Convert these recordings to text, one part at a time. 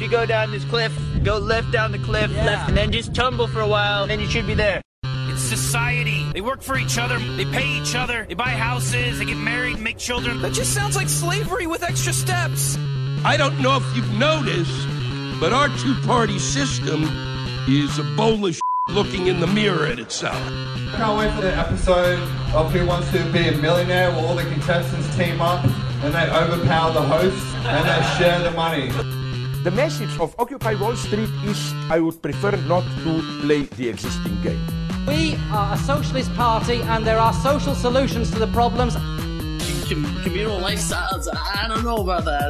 So you go down this cliff, go left down the cliff, Yeah. left, and then just tumble for a while, and then you should be there. It's society. They work for each other, they pay each other, they buy houses, they get married, make children. That just sounds like slavery with extra steps. I don't know if you've noticed, but our two party system is a bowl of looking in the mirror at itself. I Can't wait for the episode of Who Wants to Be a Millionaire where all the contestants team up and they overpower the host and they share the money. The message of Occupy Wall Street is I would prefer not to play the existing game. We are a socialist party and there are social solutions to the problems. Communal lifestyles. I don't know about that.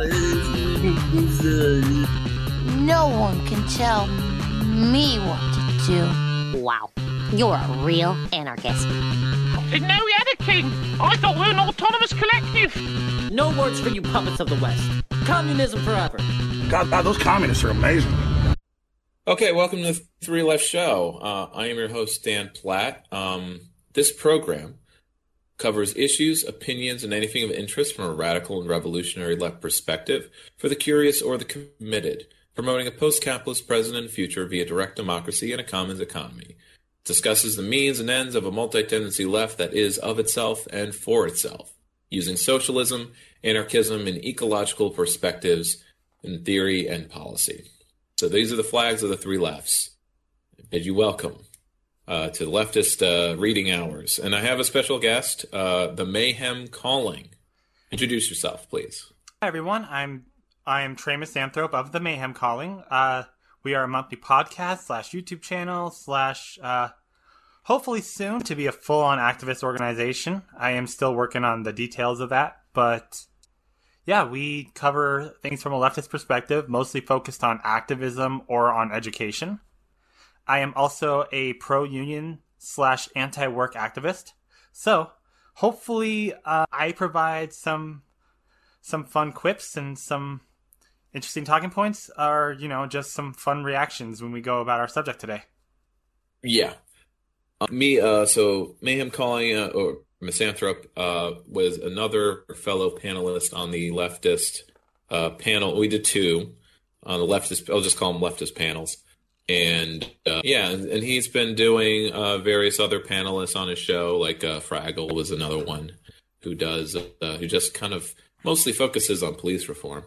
No one can tell me what to do. Wow, you're a real anarchist. Didn't know we had a king. I thought we were an autonomous collective. No words for you puppets of the West. Communism forever. God, God those communists are amazing. Okay, welcome to the Three Left Show. Uh, I am your host, Dan Platt. Um, this program covers issues, opinions, and anything of interest from a radical and revolutionary left perspective for the curious or the committed, promoting a post capitalist present and future via direct democracy and a commons economy. It discusses the means and ends of a multi tendency left that is of itself and for itself, using socialism, anarchism, and ecological perspectives in theory and policy. So these are the flags of the three lefts. I bid you welcome uh, to the leftist uh, reading hours. And I have a special guest, uh, the Mayhem Calling. Introduce yourself, please. Hi everyone, I'm I am Trey Misanthrope of the Mayhem Calling. Uh, we are a monthly podcast slash YouTube channel slash uh, hopefully soon to be a full on activist organization. I am still working on the details of that, but yeah, we cover things from a leftist perspective, mostly focused on activism or on education. I am also a pro union slash anti work activist. So hopefully, uh, I provide some some fun quips and some interesting talking points, or you know, just some fun reactions when we go about our subject today. Yeah. Uh, me, uh, so Mayhem Calling, uh, or Misanthrope, uh, was another fellow panelist on the leftist uh, panel. We did two on the leftist, I'll just call them leftist panels. And uh, yeah, and, he's been doing uh, various other panelists on his show, like uh, Fraggle was another one who does, uh, who just kind of mostly focuses on police reform.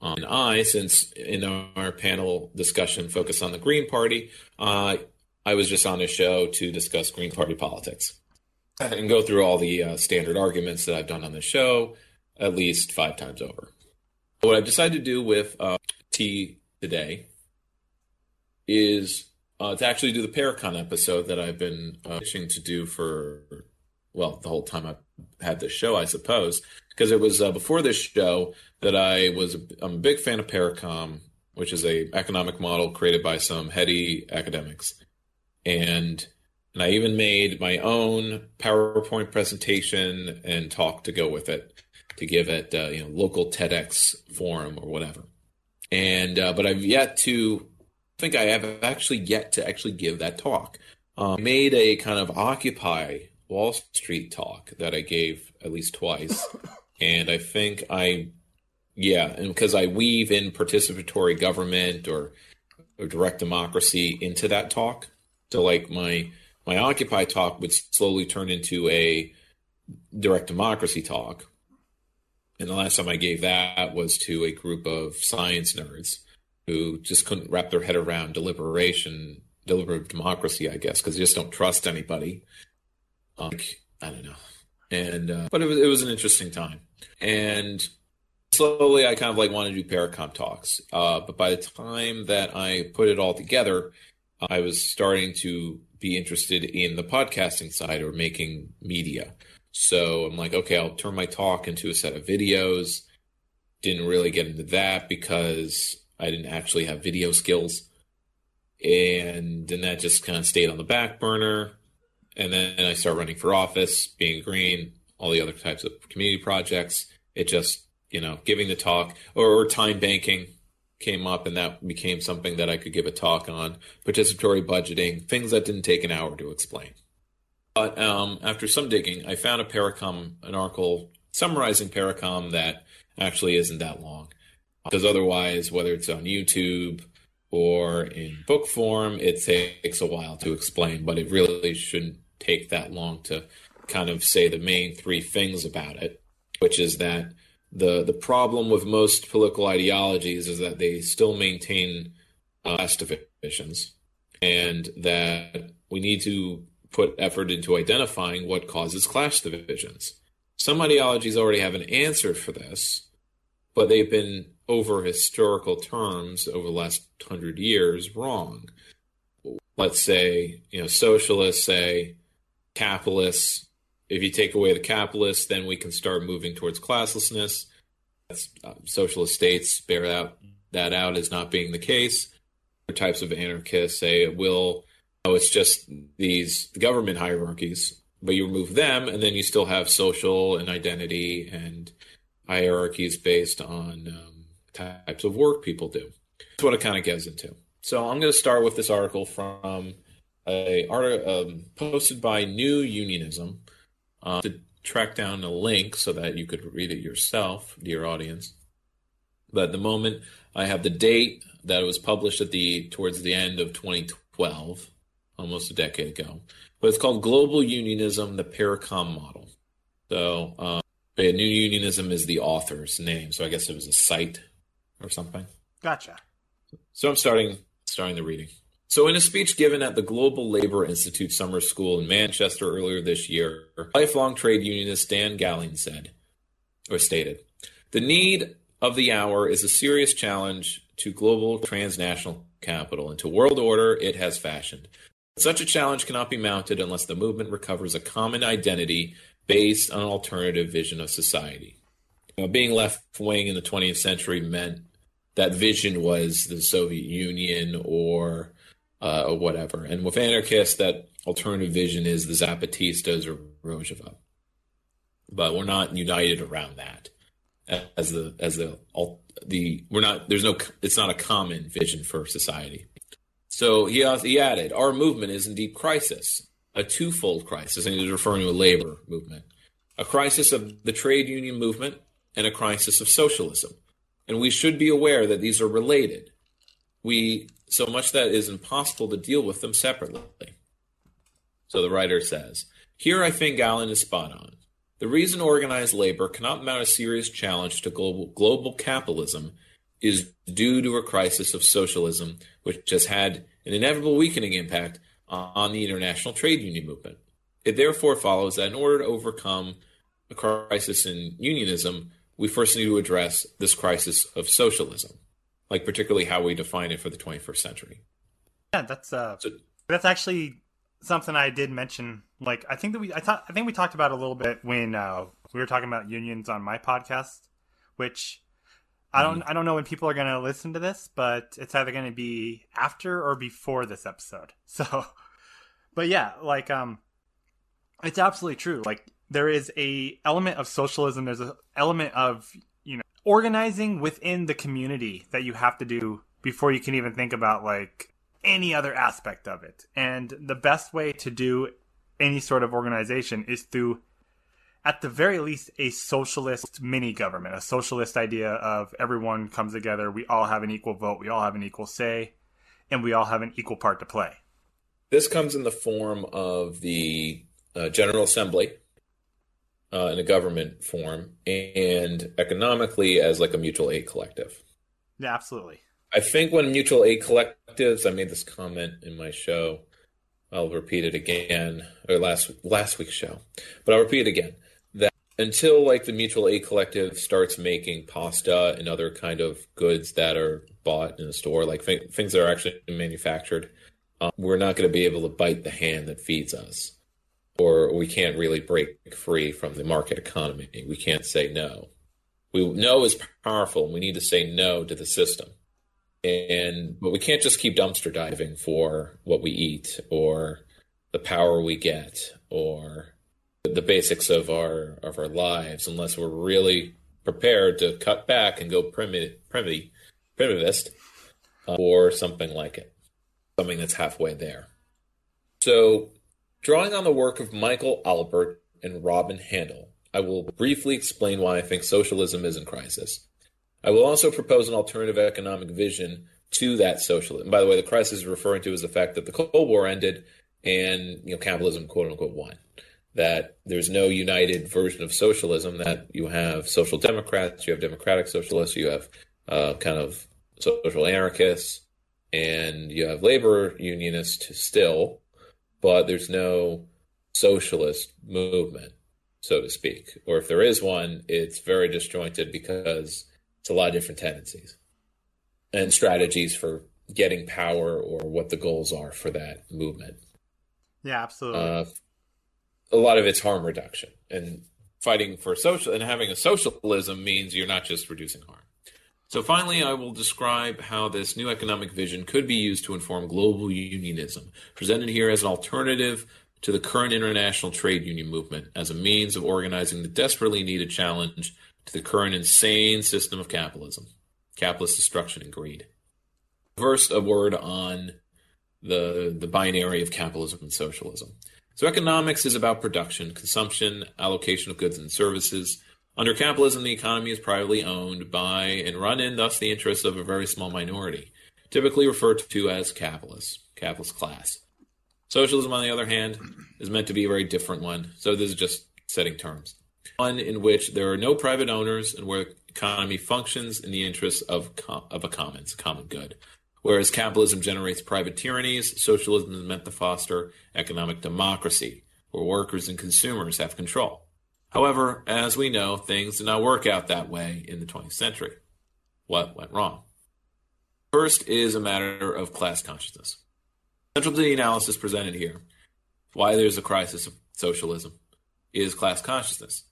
Um, and I, since in our panel discussion focused on the Green Party, I was just on his show to discuss Green Party politics and go through all the uh, standard arguments that I've done on the show at least five times over. What I've decided to do with uh, T today is uh, to actually do the Parecon episode that I've been uh, wishing to do for, well, the whole time I've had this show, I suppose, because it was uh, before this show that I was, I'm a big fan of Parecon, which is a economic model created by some heady academics. And and I even made my own PowerPoint presentation and talk to go with it to give at uh, you know local TEDx forum or whatever. And uh, but I've yet to I think I have actually yet to actually give that talk. Um, I made a kind of Occupy Wall Street talk that I gave at least twice, and I think I yeah, and because I weave in participatory government or or direct democracy into that talk. So like my my Occupy talk would slowly turn into a direct democracy talk. And the last time I gave that was to a group of science nerds who just couldn't wrap their head around deliberation, deliberative democracy, I guess, because they just don't trust anybody. Like, I don't know. And, uh, but it was, it was an interesting time. And slowly I kind of like wanted to do Parecon talks. Uh, but by the time that I put it all together, I was starting to be interested in the podcasting side or making media. So I'm like, okay, I'll turn my talk into a set of videos. Didn't really get into that because I didn't actually have video skills. And then that just kind of stayed on the back burner. And then I started running for office, being green, all the other types of community projects. It just, you know, giving the talk or, or time banking came up and that became something that I could give a talk on participatory budgeting, things that didn't take an hour to explain. But um, after some digging, I found a Parecon, an article summarizing Parecon that actually isn't that long. Because otherwise, whether it's on YouTube or in book form, it takes a while to explain, but it really shouldn't take that long to kind of say the main three things about it, which is that the the problem with most political ideologies is that they still maintain uh, class divisions, and that we need to put effort into identifying what causes class divisions. Some ideologies already have an answer for this, but they've been over historical terms over the last hundred years wrong. Let's say, you know, socialists say capitalists. If you take away the capitalists, then we can start moving towards classlessness. Uh, socialist states bear out that out as not being the case. Other types of anarchists say it will. Oh, it's just these government hierarchies, but you remove them, and then you still have social and identity and hierarchies based on um, types of work people do. That's what it kind of gets into. So I'm going to start with this article from a article um, posted by New Unionism uh, to track down a link so that you could read it yourself, dear audience. But at the moment, I have the date that it was published at the towards the end of 2012, almost a decade ago. But it's called Global Unionism: The Parecon Model. So, um, New Unionism is the author's name, so I guess it was a site or something. Gotcha. So I'm starting starting the reading. So, in a speech given at the Global Labor Institute Summer School in Manchester earlier this year, lifelong trade unionist Dan Gallin said, or stated, the need of the hour is a serious challenge to global transnational capital and to world order it has fashioned. Such a challenge cannot be mounted unless the movement recovers a common identity based on an alternative vision of society. Know, being left wing in the 20th century meant that vision was the Soviet Union or uh, or whatever. And with anarchists, that alternative vision is the Zapatistas or Rojava. But we're not united around that as the as the the we're not there's no it's not a common vision for society. So he he added, our movement is in deep crisis, a twofold crisis, and he's referring to a labor movement, a crisis of the trade union movement and a crisis of socialism. And we should be aware that these are related. We so much that it is impossible to deal with them separately. So the writer says, Here I think Gallin is spot on. The reason organized labor cannot mount a serious challenge to global, global capitalism is due to a crisis of socialism, which has had an inevitable weakening impact on the international trade union movement. It therefore follows that in order to overcome a crisis in unionism, we first need to address this crisis of socialism like particularly how we define it for the 21st century. Yeah, that's uh, so, that's actually something I did mention. Like, I think that we, I thought, I think we talked about a little bit when uh, we were talking about unions on my podcast, which I don't, mm. I don't know when people are going to listen to this, but it's either going to be after or before this episode. So, but yeah, like, um, it's absolutely true. Like, there is a element of socialism. There's an element of organizing within the community that you have to do before you can even think about like any other aspect of it. And the best way to do any sort of organization is through at the very least a socialist mini government, a socialist idea of everyone comes together, we all have an equal vote, we all have an equal say, and we all have an equal part to play. This comes in the form of the uh, General Assembly, uh, in a government form and economically as like a mutual aid collective. Yeah, absolutely. I think when mutual aid collectives, I made this comment in my show. I'll repeat it again, or last last week's show, but I'll repeat it again. That until like the mutual aid collective starts making pasta and other kind of goods that are bought in a store, like th- things that are actually manufactured, um, we're not going to be able to bite the hand that feeds us or we can't really break free from the market economy. We can't say no. We no is powerful, and we need to say no to the system. And but we can't just keep dumpster diving for what we eat or the power we get or the basics of our of our lives unless we're really prepared to cut back and go primitive, primitive primitivist uh, or something like it, something that's halfway there. So Drawing on the work of Michael Albert and Robin Hahnel, I will briefly explain why I think socialism is in crisis. I will also propose an alternative economic vision to that socialism. By the way, the crisis is referring to is the fact that the Cold War ended and you know capitalism quote unquote won. That there's no united version of socialism. That you have social democrats, you have democratic socialists, you have uh, kind of social anarchists, and you have labor unionists still, but there's no socialist movement, so to speak. Or if there is one, it's very disjointed because it's a lot of different tendencies and strategies for getting power or what the goals are for that movement. Yeah, absolutely. Uh, a lot of it's harm reduction and fighting for social and having a socialism means you're not just reducing harm. So finally, I will describe how this new economic vision could be used to inform global unionism, presented here as an alternative to the current international trade union movement as a means of organizing the desperately needed challenge to the current insane system of capitalism, capitalist destruction and greed. First, a word on the, the binary of capitalism and socialism. So, economics is about production, consumption, allocation of goods and services. Under capitalism, the economy is privately owned by and run in, thus, the interests of a very small minority, typically referred to as capitalists, capitalist class. Socialism, on the other hand, is meant to be a very different one. So, this is just setting terms. One in which there are no private owners and where economy functions in the interests of, of a commons, common good. Whereas capitalism generates private tyrannies, socialism is meant to foster economic democracy, where workers and consumers have control. However, as we know, things did not work out that way in the 20th century. What went wrong? First is a matter of class consciousness. Central to the analysis presented here, why there's a crisis of socialism, is class consciousness.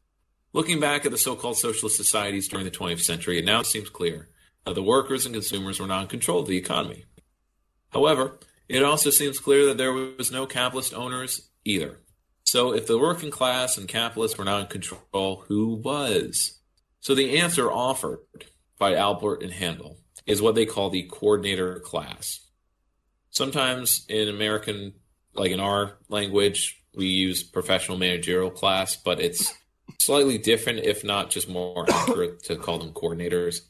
Looking back at the so called socialist societies during the 20th century, it now seems clear that the workers and consumers were not in control of the economy. However, it also seems clear that there was no capitalist owners either. So, if the working class and capitalists were not in control, who was? So, the answer offered by Albert and Hahnel is what they call the coordinator class. Sometimes in American, like in our language, we use professional managerial class, but it's slightly different, if not just more accurate, to call them coordinators.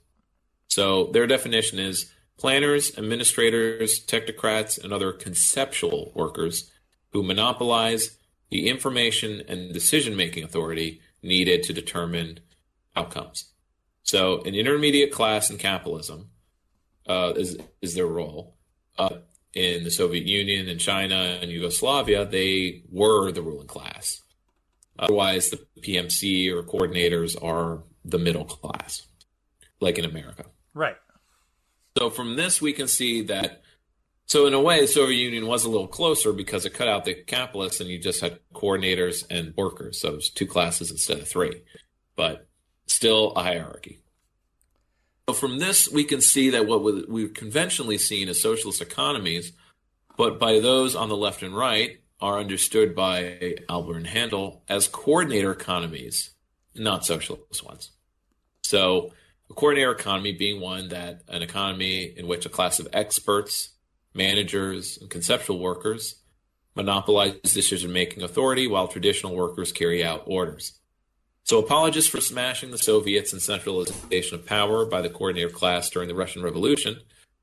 So their definition is planners, administrators, technocrats, and other conceptual workers who monopolize the information and decision making authority needed to determine outcomes. So, an intermediate class in capitalism uh, is, is their role. Uh, in the Soviet Union and China and Yugoslavia, they were the ruling class. Otherwise, the PMC or coordinators are the middle class, like in America. Right. So from this, we can see that. So in a way, the Soviet Union was a little closer because it cut out the capitalists, and you just had coordinators and workers. So it was two classes instead of three, but still a hierarchy. So from this, we can see that what we've conventionally seen as socialist economies, but by those on the left and right, are understood by Albert and Hahnel as coordinator economies, not socialist ones. So a coordinator economy being one that an economy in which a class of experts, managers, and conceptual workers monopolize decision making authority while traditional workers carry out orders. So, apologists for smashing the Soviets and centralization of power by the coordinator class during the Russian Revolution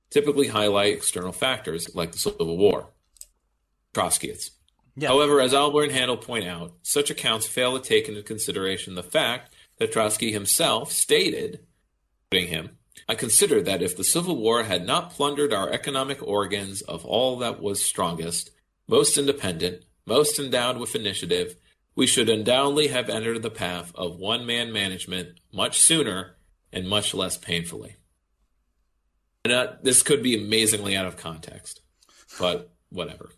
typically highlight external factors like the Civil War. Trotskyists. Yeah. However, as Albert and Hahnel point out, such accounts fail to take into consideration the fact that Trotsky himself stated him, I consider that if the Civil War had not plundered our economic organs of all that was strongest, most independent, most endowed with initiative, we should undoubtedly have entered the path of one man management much sooner and much less painfully. And uh, this could be amazingly out of context, but whatever.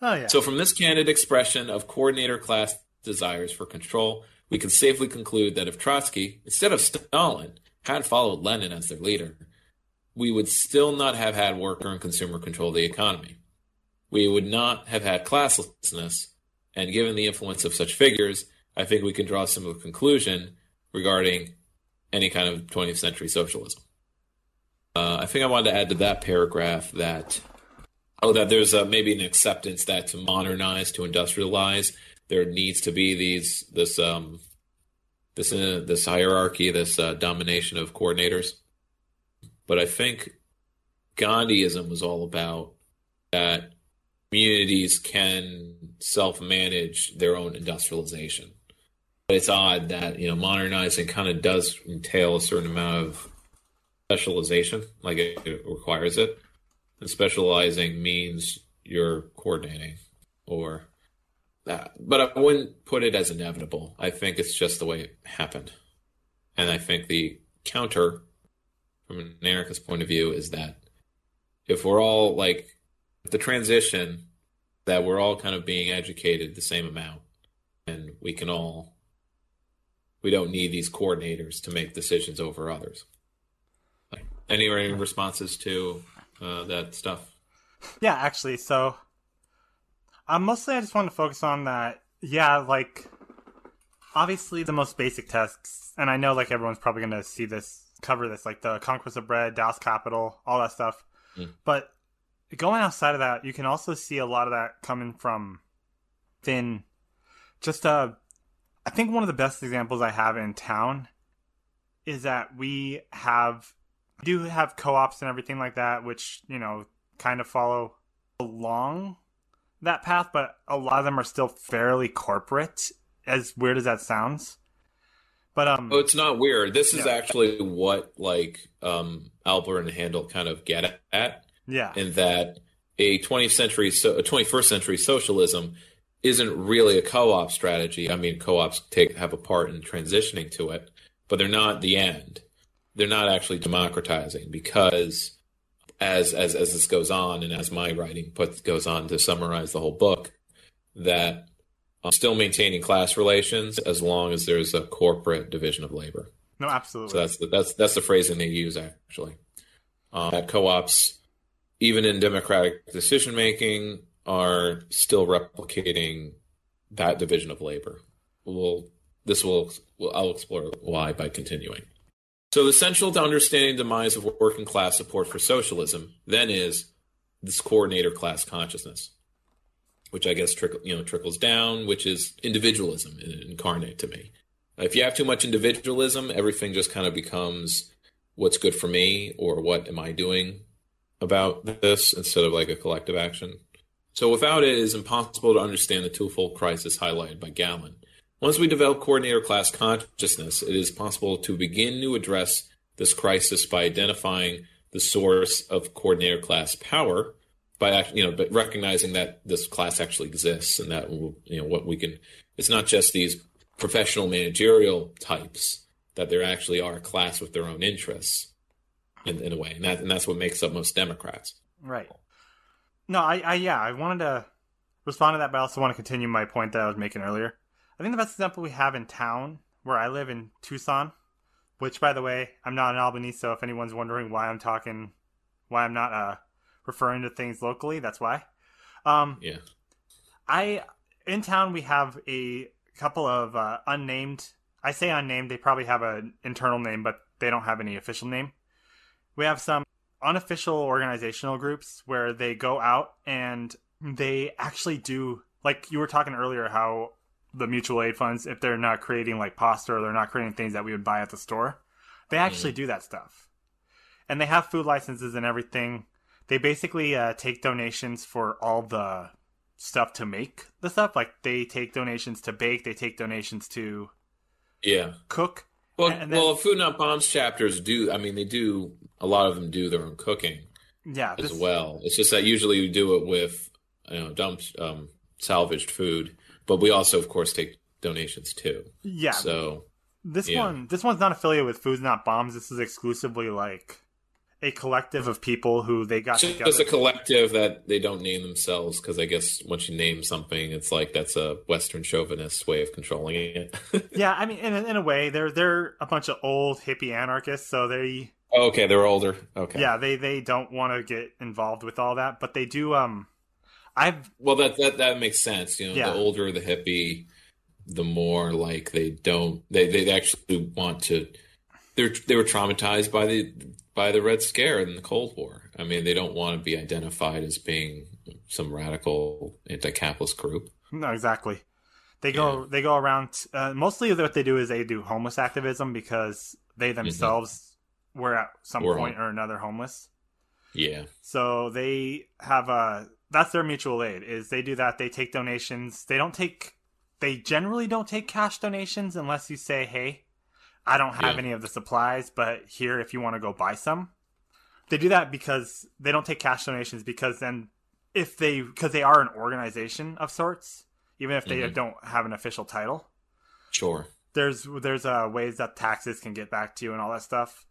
Oh, yeah. So, from this candid expression of coordinator class desires for control, we can safely conclude that if Trotsky, instead of Stalin, had followed Lenin as their leader, we would still not have had worker and consumer control of the economy. We would not have had classlessness, and given the influence of such figures, I think we can draw a similar conclusion regarding any kind of 20th century socialism. Uh, I think I wanted to add to that paragraph that oh that there's a, maybe an acceptance that to modernize, to industrialize, there needs to be these this um, this uh, this hierarchy, this uh, domination of coordinators. But I think Gandhiism was all about that communities can self manage their own industrialization. But it's odd that, you know, modernizing kind of does entail a certain amount of specialization, like it, it requires it. And specializing means you're coordinating or that. But I wouldn't put it as inevitable. I think it's just the way it happened. And I think the counter, from an anarchist point of view, is that if we're all like the transition, that we're all kind of being educated the same amount, and we can all, we don't need these coordinators to make decisions over others. Like, any any responses to uh, that stuff? Yeah, actually, so uh, mostly I just want to focus on that. Yeah, like obviously the most basic tests, and I know like everyone's probably going to see this, cover this, like the Conquest of Bread, Das Kapital, all that stuff. Mm. But going outside of that, you can also see a lot of that coming from thin. Just uh, I think one of the best examples I have in town is that we have we do have co-ops and everything like that, which you know kind of follow along that path, but a lot of them are still fairly corporate. As weird as that sounds, but um, Oh, it's not weird. This is Yeah. actually what like um Albert and Hahnel kind of get at. yeah, in that a 20th century, so a 21st century socialism isn't really a co-op strategy. I mean, co-ops take have a part in transitioning to it, but they're not the end. They're not actually democratizing because as as as this goes on, and as my writing puts goes on to summarize the whole book, that I'm still maintaining class relations as long as there's a corporate division of labor. no, absolutely. So that's the, that's that's the phrasing they use actually. Um, that co-ops, even in democratic decision making, are still replicating that division of labor. We'll this will will- I'll explore why by continuing. So essential to understanding the demise of working class support for socialism then is this coordinator class consciousness, which I guess trickle, you know trickles down, which is individualism incarnate to me. If you have too much individualism, everything just kind of becomes what's good for me or what am I doing about this instead of like a collective action. So without it, it is impossible to understand the twofold crisis highlighted by Gallin. Once we develop coordinator class consciousness, it is possible to begin to address this crisis by identifying the source of coordinator class power by you know but recognizing that this class actually exists and that you know what we can it's not just these professional managerial types that there actually are a class with their own interests in, in a way and that and that's what makes up most democrats Right. No, I, I, yeah, I wanted to respond to that, but I also want to continue my point that I was making earlier. I think the best example we have in town, where I live in Tucson, which, by the way, I'm not an Albanese, so if anyone's wondering why I'm talking, why I'm not uh, referring to things locally, that's why. Um, yeah I in town we have a couple of uh, unnamed. I say unnamed. They probably have an internal name, but they don't have any official name. We have some unofficial organizational groups where they go out and they actually do like you were talking earlier how the mutual aid funds if they're not creating like pasta or they're not creating things that we would buy at the store they actually do that stuff. And they have food licenses and everything. They basically uh, take donations for all the stuff to make the stuff. Like they take donations to bake they take donations to yeah. cook. Well And then- well food not bombs chapters do i mean they do a lot of them do their own cooking yeah as this- well. It's just that usually we do it with you know dumped um salvaged food but we also of course take donations too yeah so This Yeah. one, this one's not affiliated with Foods Not Bombs. This is exclusively like a collective of people who they got So together. There's a collective that they don't name themselves because I guess once you name something, it's like that's a Western chauvinist way of controlling it. yeah, I mean, in, a- in a way, they're they're a bunch of old hippie anarchists, so they Oh, okay, they're older. Okay. yeah they they don't want to get involved with all that, but they do. Um, I've Well, that that that makes sense. You know, Yeah. the older the hippie, the more like they don't they they actually want to. They're they were traumatized by the by the Red Scare and the Cold War. I mean, they don't want to be identified as being some radical anti-capitalist group. no exactly. They go they go around. Uh, mostly, what they do is they do homeless activism because they themselves were at some point home- or another homeless. Yeah. So they have a that's their mutual aid is they do that. They take donations. They don't take they generally don't take cash donations unless you say, "Hey, I don't have Yeah. any of the supplies, but here if you want to go buy some." They do that because they don't take cash donations because then if they because they are an organization of sorts, even if they Mhm. don't have an official title, Sure. there's there's uh, ways that taxes can get back to you and all that stuff.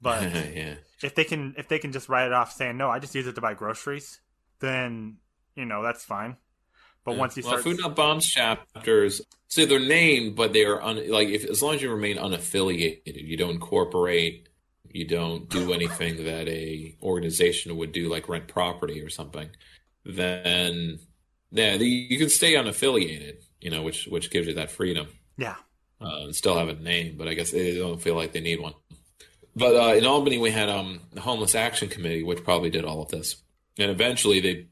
But yeah. if they can if they can just write it off saying no, I just use it to buy groceries, then you know that's fine. But Yeah. once you well, start, Food Not Bombs chapters, so they're named, but they are un, like if as long as you remain unaffiliated, you don't incorporate, you don't do anything that a organization would do, like rent property or something. Then, yeah, the, you can stay unaffiliated, you know, which which gives you that freedom yeah, uh, and still have a name. But I guess they don't feel like they need one. But uh, in Albany, we had um, the Homeless Action Committee, which probably did all of this, and eventually they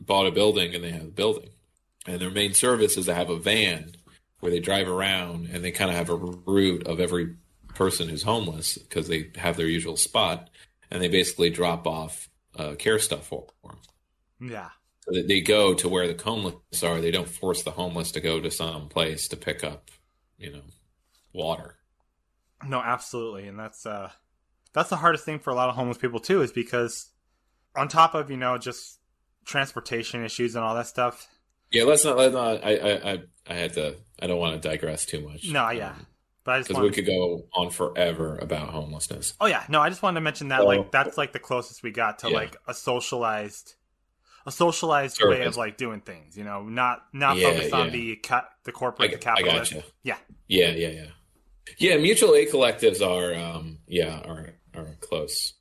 bought a building and they have a building and their main service is to have a van where they drive around and they kind of have a route of every person who's homeless because they have their usual spot and they basically drop off uh, care stuff for them. yeah, So they go to where the homeless are. They don't force the homeless to go to some place to pick up, you know, water. no, absolutely, and that's uh that's the hardest thing for a lot of homeless people too, is because on top of you know just transportation issues and all that stuff. Yeah, let's not. Let's not. I, I, I, I had to. I don't want to digress too much. No, yeah, but I just because we wanted, could go on forever about homelessness. oh yeah, no, I just wanted to mention that So- like that's like the closest we got to Yeah. like a socialized. A socialized way of like doing things, you know, not not Yeah, focused on yeah. the ca- the corporate, I- the I capitalist. gotcha. Yeah, Yeah, yeah, yeah. Yeah, mutual aid collectives are um yeah, are are close.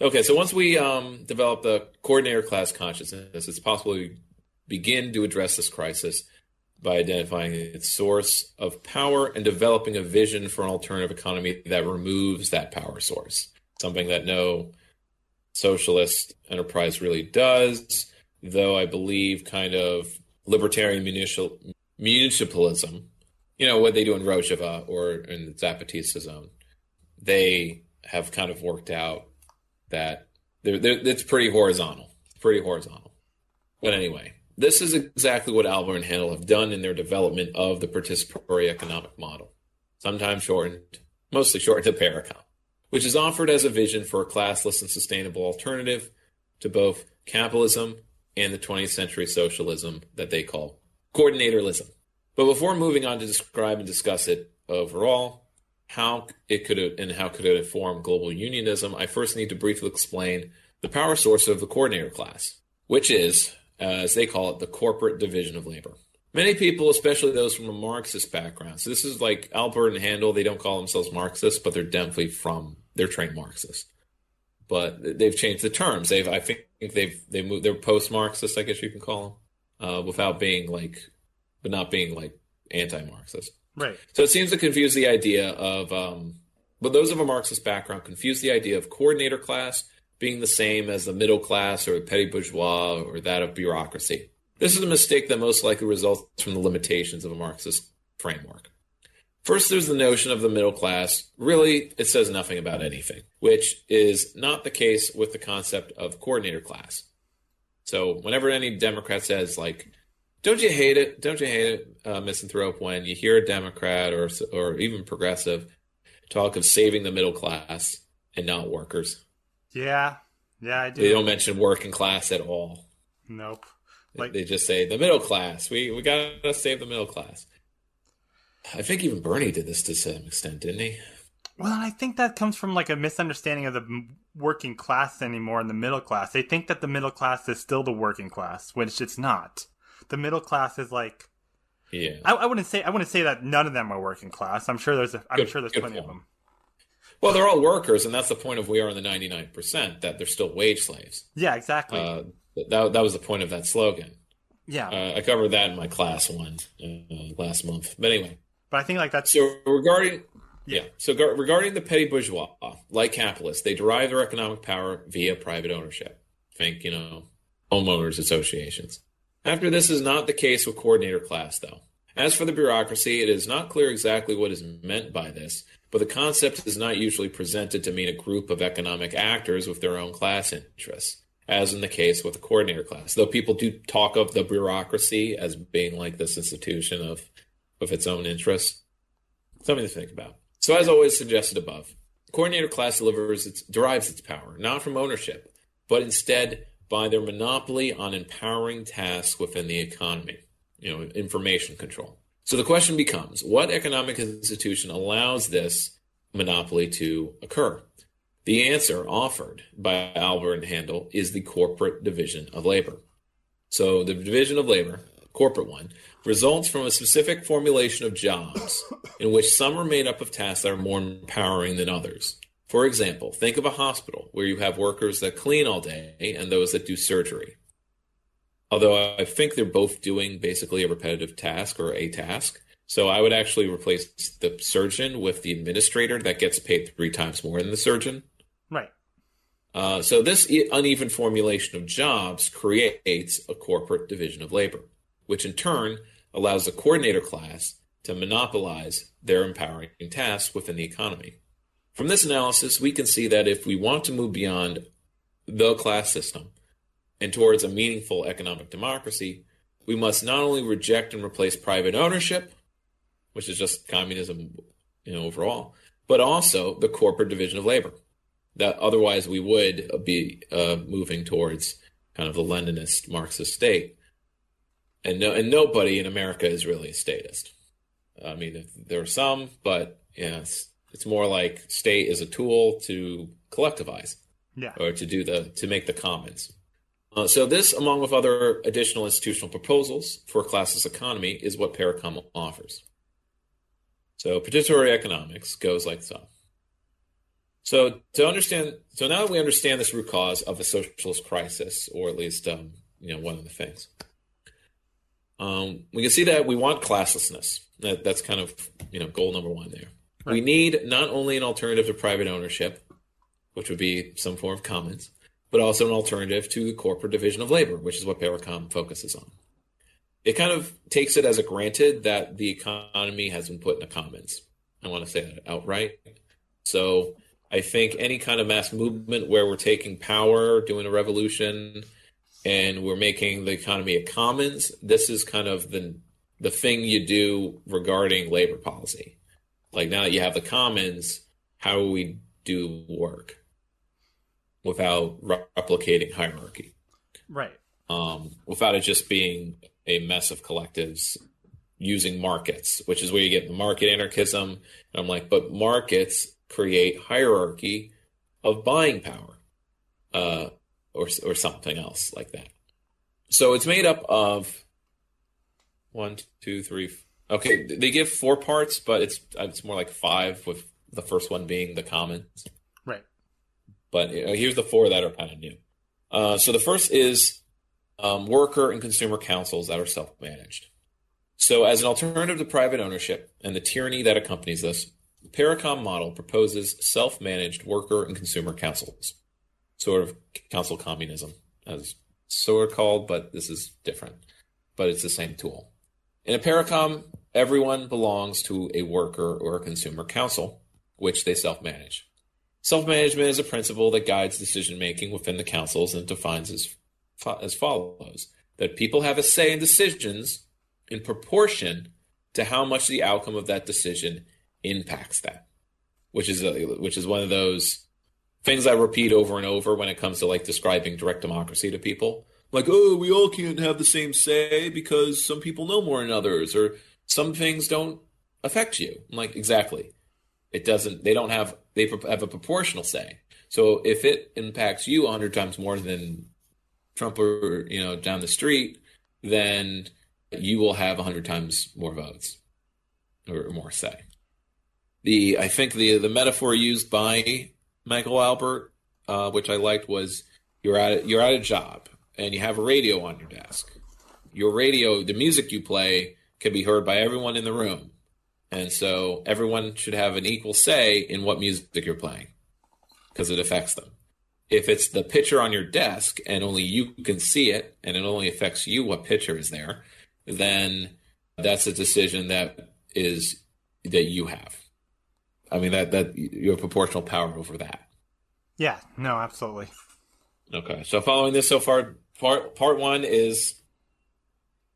Okay, so once we um develop the coordinator class consciousness, it's possible to begin to address this crisis by identifying its source of power and developing a vision for an alternative economy that removes that power source. Something that no socialist enterprise really does, though I believe kind of libertarian municipal municipalism you know what they do in Rojava or in Zapatista zone, they have kind of worked out that they're, they're, it's pretty horizontal, pretty horizontal. But anyway, this is exactly what Albert and Hahnel have done in their development of the participatory economic model, sometimes shortened, mostly shortened to Parecon, which is offered as a vision for a classless and sustainable alternative to both capitalism and the 20th century socialism that they call coordinatorism. But before moving on to describe and discuss it overall, how it could and how could it inform global unionism, I first need to briefly explain the power source of the coordinator class, which is, as they call it, the corporate division of labor. Many people, especially those from a Marxist background, so this is like Albert and Hahnel, they don't call themselves Marxists, but they're definitely from, they're trained Marxists. But they've changed the terms. They've, I think they've, they moved, they're post-Marxist, I guess you can call them, uh, without being like but not being like anti-Marxist. Right. So it seems to confuse the idea of, um, but those of a Marxist background confuse the idea of coordinator class being the same as the middle class or petty bourgeois or that of bureaucracy. This is a mistake that most likely results from the limitations of a Marxist framework. First, there's the notion of the middle class. Really, it says nothing about anything, which is not the case with the concept of coordinator class. So, whenever any Democrat says, like, don't you hate it? Don't you hate it, uh, misanthrope, when you hear a Democrat or or even progressive talk of saving the middle class and not workers? Yeah, yeah, I do. They don't mention working class at all. Nope. Like they just say the middle class. We we gotta save the middle class. I think even Bernie did this to some extent, didn't he? Well, and I think that comes from like a misunderstanding of the working class anymore and the middle class. They think that the middle class is still the working class, which it's not. The middle class is like Yeah. I, I wouldn't say I wouldn't say that none of them are working class. I'm sure there's a, I'm Good- sure there's plenty of them. Well, they're all workers, and that's the point of we are in the ninety nine percent that they're still wage slaves. Yeah, exactly. Uh, that that was the point of that slogan. yeah, Uh, I covered that in my class one uh, last month. But anyway, but I think like that's so regarding yeah, so gar- regarding the petty bourgeois, like capitalists, they derive their economic power via private ownership. Think you know homeowners associations. After this is not the case with coordinator class, though. As for the bureaucracy, it is not clear exactly what is meant by this, but the concept is not usually presented to mean a group of economic actors with their own class interests, as in the case with the coordinator class. Though people do talk of the bureaucracy as being like this institution of, of its own interests. Something to think about. So, as always suggested above, coordinator class delivers its, derives its power not from ownership, but instead by their monopoly on empowering tasks within the economy, you know, information control. So the question becomes what economic institution allows this monopoly to occur? The answer offered by Albert and Hahnel is the corporate division of labor. So the division of labor, corporate one, results from a specific formulation of jobs in which some are made up of tasks that are more empowering than others. For example, think of a hospital where you have workers that clean all day and those that do surgery. Although I think they're both doing basically a repetitive task or a task. So I would actually replace the surgeon with the administrator that gets paid three times more than the surgeon. Right. Uh, so this uneven formulation of jobs creates a corporate division of labor, which in turn allows the coordinator class to monopolize their empowering tasks within the economy. From this analysis, we can see that if we want to move beyond the class system and towards a meaningful economic democracy, we must not only reject and replace private ownership, which is just communism you know, overall, but also the corporate division of labor. That otherwise we would be uh, moving towards kind of the Leninist Marxist state. And no, and nobody in America is really a statist. I mean, there are some, but yeah, it's, more like state is a tool to collectivize, yeah, or to do the to make the commons. Uh, so this, along with other additional institutional proposals for a classless economy, is what Parecon offers. So participatory economics goes like so. So to understand, so now that we understand this root cause of the socialist crisis, or at least um, you know one of the things, um, we can see that we want classlessness. That, that's kind of you know goal number one there. Right. We need not only an alternative to private ownership, which would be some form of commons, but also an alternative to the corporate division of labor, which is what Parecon focuses on. It kind of takes it as a granted that the economy has been put in the commons. I want to say that outright. So I think any kind of mass movement where we're taking power, doing a revolution, and we're making the economy a commons, this is kind of the the thing you do regarding labor policy. Like now that you have the commons, how do we do work? without replicating hierarchy. Right. Um, without it just being a mess of collectives using markets, which is where you get the market anarchism. And I'm like, but markets create hierarchy of buying power, uh, or or something else like that. So it's made up of one, two, three. Okay, they give four parts, but it's it's more like five, with the first one being the commons. Right. But here's the four that are kind of new. Uh, so the first is um, worker and consumer councils that are self managed. So, as an alternative to private ownership and the tyranny that accompanies this, the Parecon model proposes self managed worker and consumer councils, sort of council communism, as so are called, but this is different. But it's the same tool. In a Parecon, everyone belongs to a worker or a consumer council, which they self manage. Self management is a principle that guides decision making within the councils and defines as, as follows that people have a say in decisions in proportion to how much the outcome of that decision impacts that, which is a, which is one of those things I repeat over and over when it comes to like describing direct democracy to people. Like, oh, we all can't have the same say because some people know more than others, or some things don't affect you. I'm like, exactly. It doesn't. They don't have. They have a proportional say. So if it impacts you a hundred times more than Trump or you know down the street, then you will have a hundred times more votes or more say. The I think the the metaphor used by Michael Albert, uh, which I liked, was you're at you're at a job and you have a radio on your desk. Your radio, the music you play, can be heard by everyone in the room. And so everyone should have an equal say in what music you're playing because it affects them. If it's the picture on your desk and only you can see it and it only affects you what picture is there, then that's a decision that is that you have. I mean that that you have proportional power over that. Yeah, no, absolutely. Okay, so following this so far, part part one is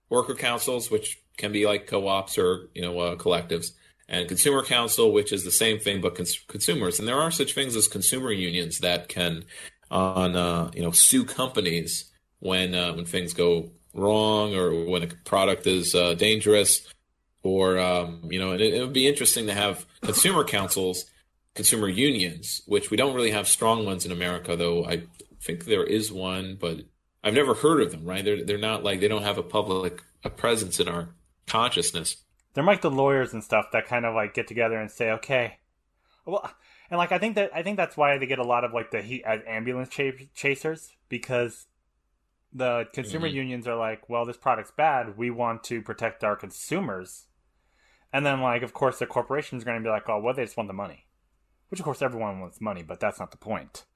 worker councils, which can be like co-ops or you know uh, collectives, and consumer council, which is the same thing but cons- consumers. And there are such things as consumer unions that can on uh, you know sue companies when uh, when things go wrong or when a product is uh, dangerous or um, you know, and it, it, would be interesting to have consumer councils, consumer unions, which we don't really have strong ones in America, though. I think there is one, but I've never heard of them. Right? They're they're not like they don't have a public a presence in our consciousness. They're like the lawyers and stuff that kind of like get together and say, okay, well, and like I think that I think that's why they get a lot of like the heat as ambulance ch- chasers because the consumer mm-hmm. unions are like, well, this product's bad. We want to protect our consumers and then, like, of course, the corporation's going to be like, oh, well, they just want the money. Which, of course, everyone wants money, but that's not the point.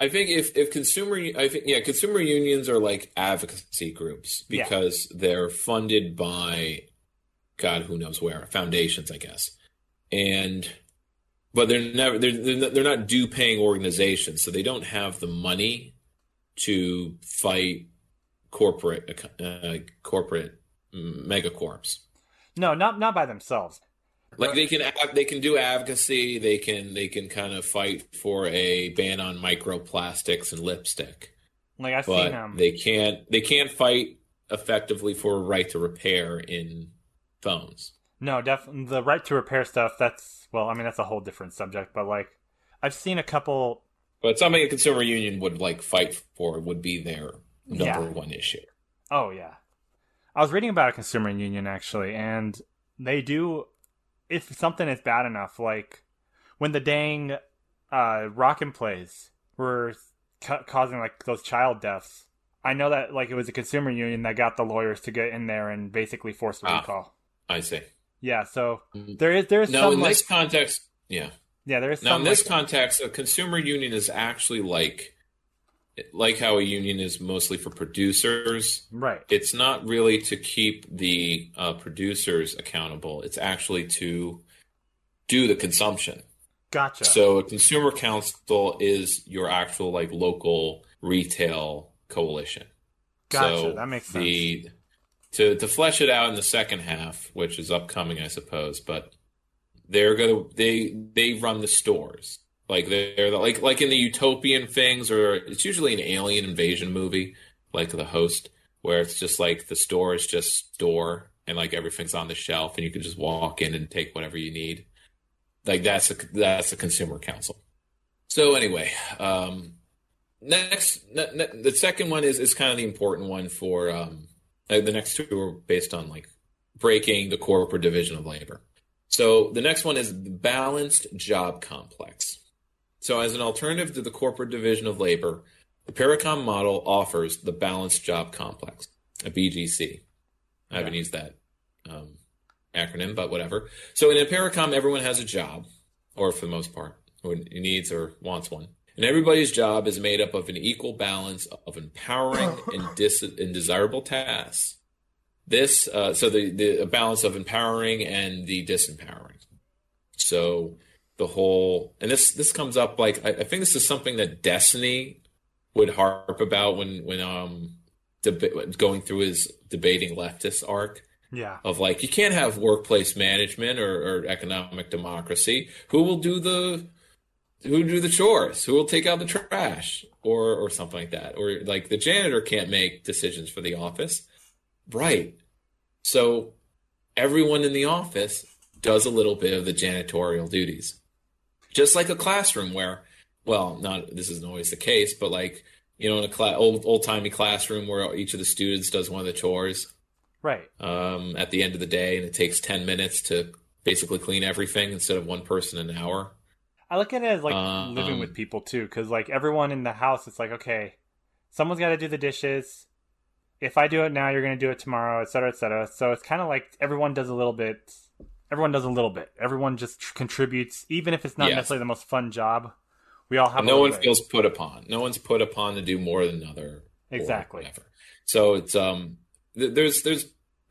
I think if, if consumer, I think, yeah, consumer unions are like advocacy groups because yeah. they're funded by, God, who knows where, foundations, I guess. And, but they're never, they're, they're not due paying organizations. So they don't have the money to fight corporate, uh, corporate megacorps. No, not not by themselves. Like they can they can do advocacy. They can they can kind of fight for a ban on microplastics and lipstick. Like I've but seen them. They can't they can't fight effectively for a right to repair in phones. No, definitely the right to repair stuff. That's well, I mean that's a whole different subject. But like I've seen a couple. But something a consumer union would like fight for would be their number yeah. one issue. Oh yeah, I was reading about a consumer union actually, and they do if something is bad enough, like when the dang uh, Rock 'n Plays were ca- causing like those child deaths. I know that like it was a consumer union that got the lawyers to get in there and basically force a ah, recall. I see. Yeah, so mm-hmm. there is there's no some, in like, this context. Yeah, yeah, there is. Now in this like, context, a consumer union is actually like like how a union is mostly for producers, right? It's not really to keep the uh, producers accountable. It's actually to do the consumption. Gotcha. So a consumer council is your actual like local retail coalition. Gotcha. So that makes sense. The, to to flesh it out in the second half, which is upcoming, I suppose, but they're gonna they they run the stores. Like they're like like in the utopian things, or it's usually an alien invasion movie, like The Host, where it's just like the store is just store and like everything's on the shelf, and you can just walk in and take whatever you need. Like that's a that's a consumer council. So anyway, um, next ne- ne- the second one is is kind of the important one for um, the next two are based on like breaking the corporate division of labor. So the next one is balanced job complex. So, as an alternative to the corporate division of labor, the Parecon model offers the balanced job complex, a BJC. I haven't used that um, acronym, but whatever. So, in a Parecon, everyone has a job, or for the most part, or needs or wants one. And everybody's job is made up of an equal balance of empowering and, dis- and desirable tasks. This, uh, so the, the balance of empowering and the disempowering. So, the whole and this this comes up like I, I, think this is something that Destiny would harp about when when um deb- going through his debating leftist arc. Yeah. Of like you can't have workplace management or, or economic democracy. Who will do the who will do the chores? Who will take out the trash? Or or something like that. Or like the janitor can't make decisions for the office. Right. So everyone in the office does a little bit of the janitorial duties just like a classroom where, well, not this isn't always the case, but like you know, in a cla- old old timey classroom where each of the students does one of the chores, right? Um, at the end of the day, and it takes ten minutes to basically clean everything instead of one person an hour. I look at it as like uh, living um, with people too, because like everyone in the house, it's like okay, someone's got to do the dishes. If I do it now, you're going to do it tomorrow, et cetera, et cetera. So it's kind of like everyone does a little bit everyone does a little bit. Everyone just tr- contributes, even if it's not yes. necessarily the most fun job. We all have. No one bit. feels put upon. No one's put upon to do more than another. Exactly. So it's um, th- there's there's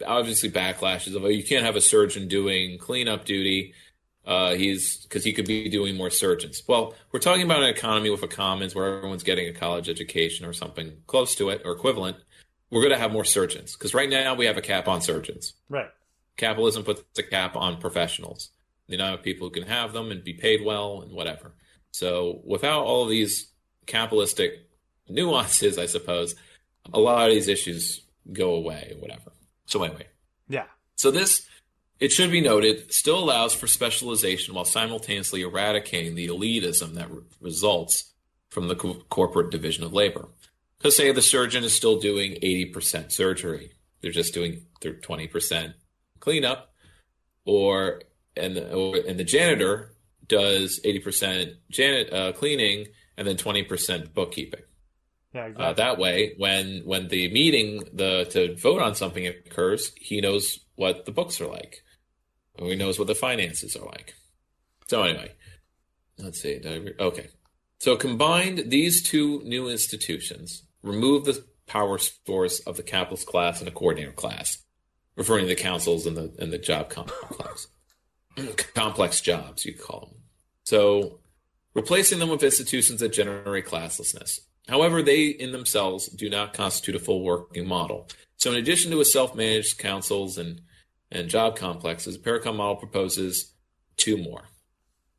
obviously backlashes of oh, you can't have a surgeon doing cleanup duty. Uh, he's because he could be doing more surgeons. Well, we're talking about an economy with a commons where everyone's getting a college education or something close to it or equivalent. We're going to have more surgeons because right now we have a cap on surgeons. Right. Capitalism puts a cap on professionals, the amount of people who can have them and be paid well and whatever. So without all of these capitalistic nuances, I suppose, a lot of these issues go away or whatever. So anyway, Yeah. so this, it should be noted, still allows for specialization while simultaneously eradicating the elitism that re- results from the co- corporate division of labor. Because say the surgeon is still doing 80% surgery, they're just doing their 20% cleanup, or and the, or, and the janitor does 80% janet uh, cleaning and then 20% bookkeeping. Yeah, exactly. Uh, that way, when when the meeting the to vote on something occurs, he knows what the books are like, or he knows what the finances are like. So anyway, let's see. Did I re- okay, so combined, these two new institutions remove the power source of the capitalist class and the coordinator class, referring to the councils and the and the job complex, complex jobs you call them. So replacing them with institutions that generate classlessness. However, they in themselves do not constitute a full working model. So, in addition to a self managed councils and, and job complexes, the Parecon model proposes two more.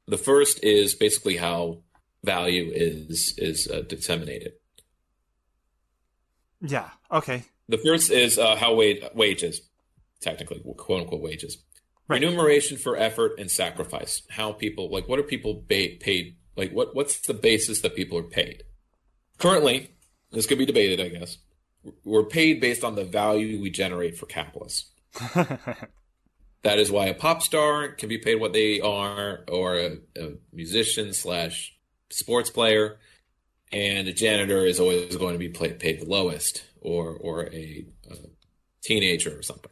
The first is basically how value is, is uh, disseminated. Yeah. Okay. The first is uh, how wage, wages, technically, quote unquote wages. Remuneration for effort and sacrifice. How people, like, what are people ba- paid? Like, what, what's the basis that people are paid? Currently, this could be debated, I guess. We're paid based on the value we generate for capitalists. that is why a pop star can be paid what they are, or a, a musician slash sports player, and a janitor is always going to be play, paid the lowest, or or a, a teenager or something.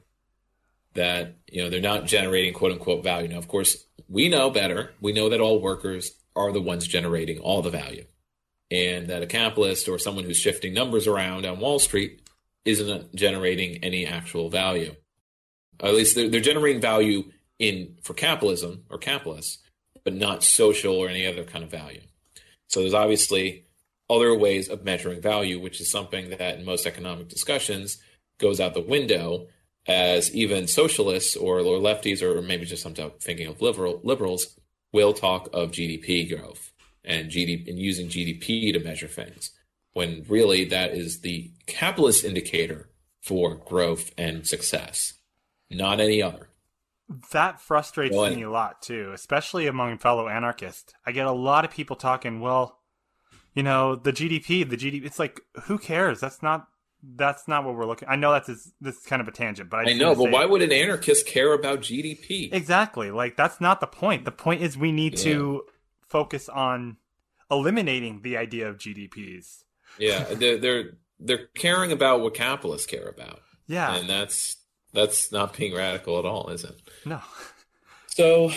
That you know they're not generating quote unquote value. Now, of course, we know better. We know that all workers are the ones generating all the value and that a capitalist or someone who's shifting numbers around on Wall Street isn't generating any actual value. At least they're, they're generating value in for capitalism or capitalists, but not social or any other kind of value. So there's obviously other ways of measuring value, which is something that in most economic discussions goes out the window as even socialists or, or lefties or maybe just I'm thinking of liberal liberals will talk of GDP growth and GDP and using GDP to measure things, when really that is the capitalist indicator for growth and success, not any other. That frustrates Well, me a lot too, especially among fellow anarchists. I get a lot of people talking, well, you know, the GDP, the GDP. It's like, who cares? That's not that's not what we're looking. I know that's this, this is kind of a tangent, but I, I know, but why would an anarchist care about GDP? Exactly. Like that's not the point. The point is we need to focus on eliminating the idea of GDPs. Yeah, they're, they're they're caring about what capitalists care about. Yeah. and that's that's not being radical at all, is it? No. So,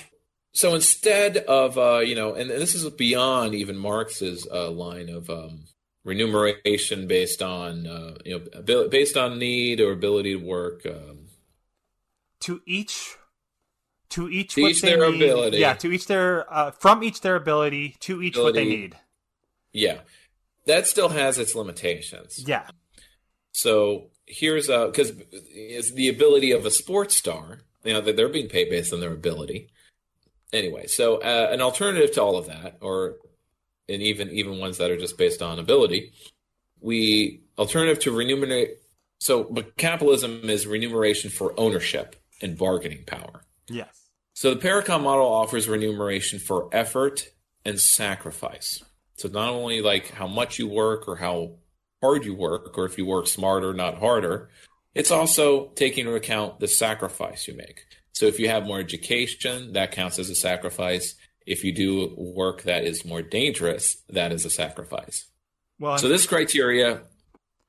so instead of uh, you know, and this is beyond even Marx's uh, line of um, remuneration based on uh, you know abil- based on need or ability to work. Um, To each to each To what each they their need. ability. Yeah, to each their uh, from each their ability to each what they need. yeah, that still has its limitations. Yeah. So here's a because is the ability of a sports star. You know that they're being paid based on their ability. Anyway, so uh, an alternative to all of that, or and even even ones that are just based on ability, we alternative to remunerate. So, but capitalism is remuneration for ownership and bargaining power. Yes. So the Parecon model offers remuneration for effort and sacrifice. So not only like how much you work or how hard you work, or if you work smarter, not harder, it's also taking into account the sacrifice you make. So if you have more education, that counts as a sacrifice. If you do work that is more dangerous, that is a sacrifice. Well, So this criteria,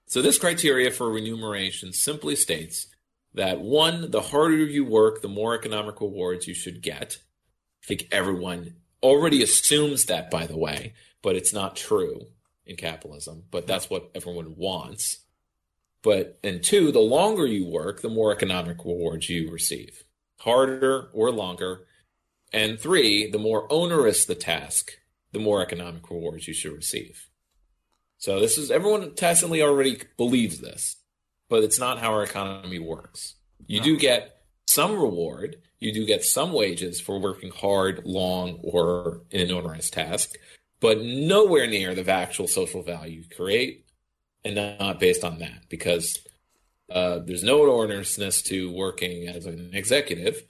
so this criteria for remuneration simply states that one, the harder you work, the more economic rewards you should get. I think everyone already assumes that, by the way, but it's not true in capitalism. But that's what everyone wants. But and two, the longer you work, the more economic rewards you receive. Harder or longer. And three, the more onerous the task, the more economic rewards you should receive. So this is everyone tacitly already believes this, but it's not how our economy works. You do get some reward, you do get some wages for working hard, long, or in an onerous task, but nowhere near the actual social value you create, and not based on that because uh, there's no onerousness to working as an executive.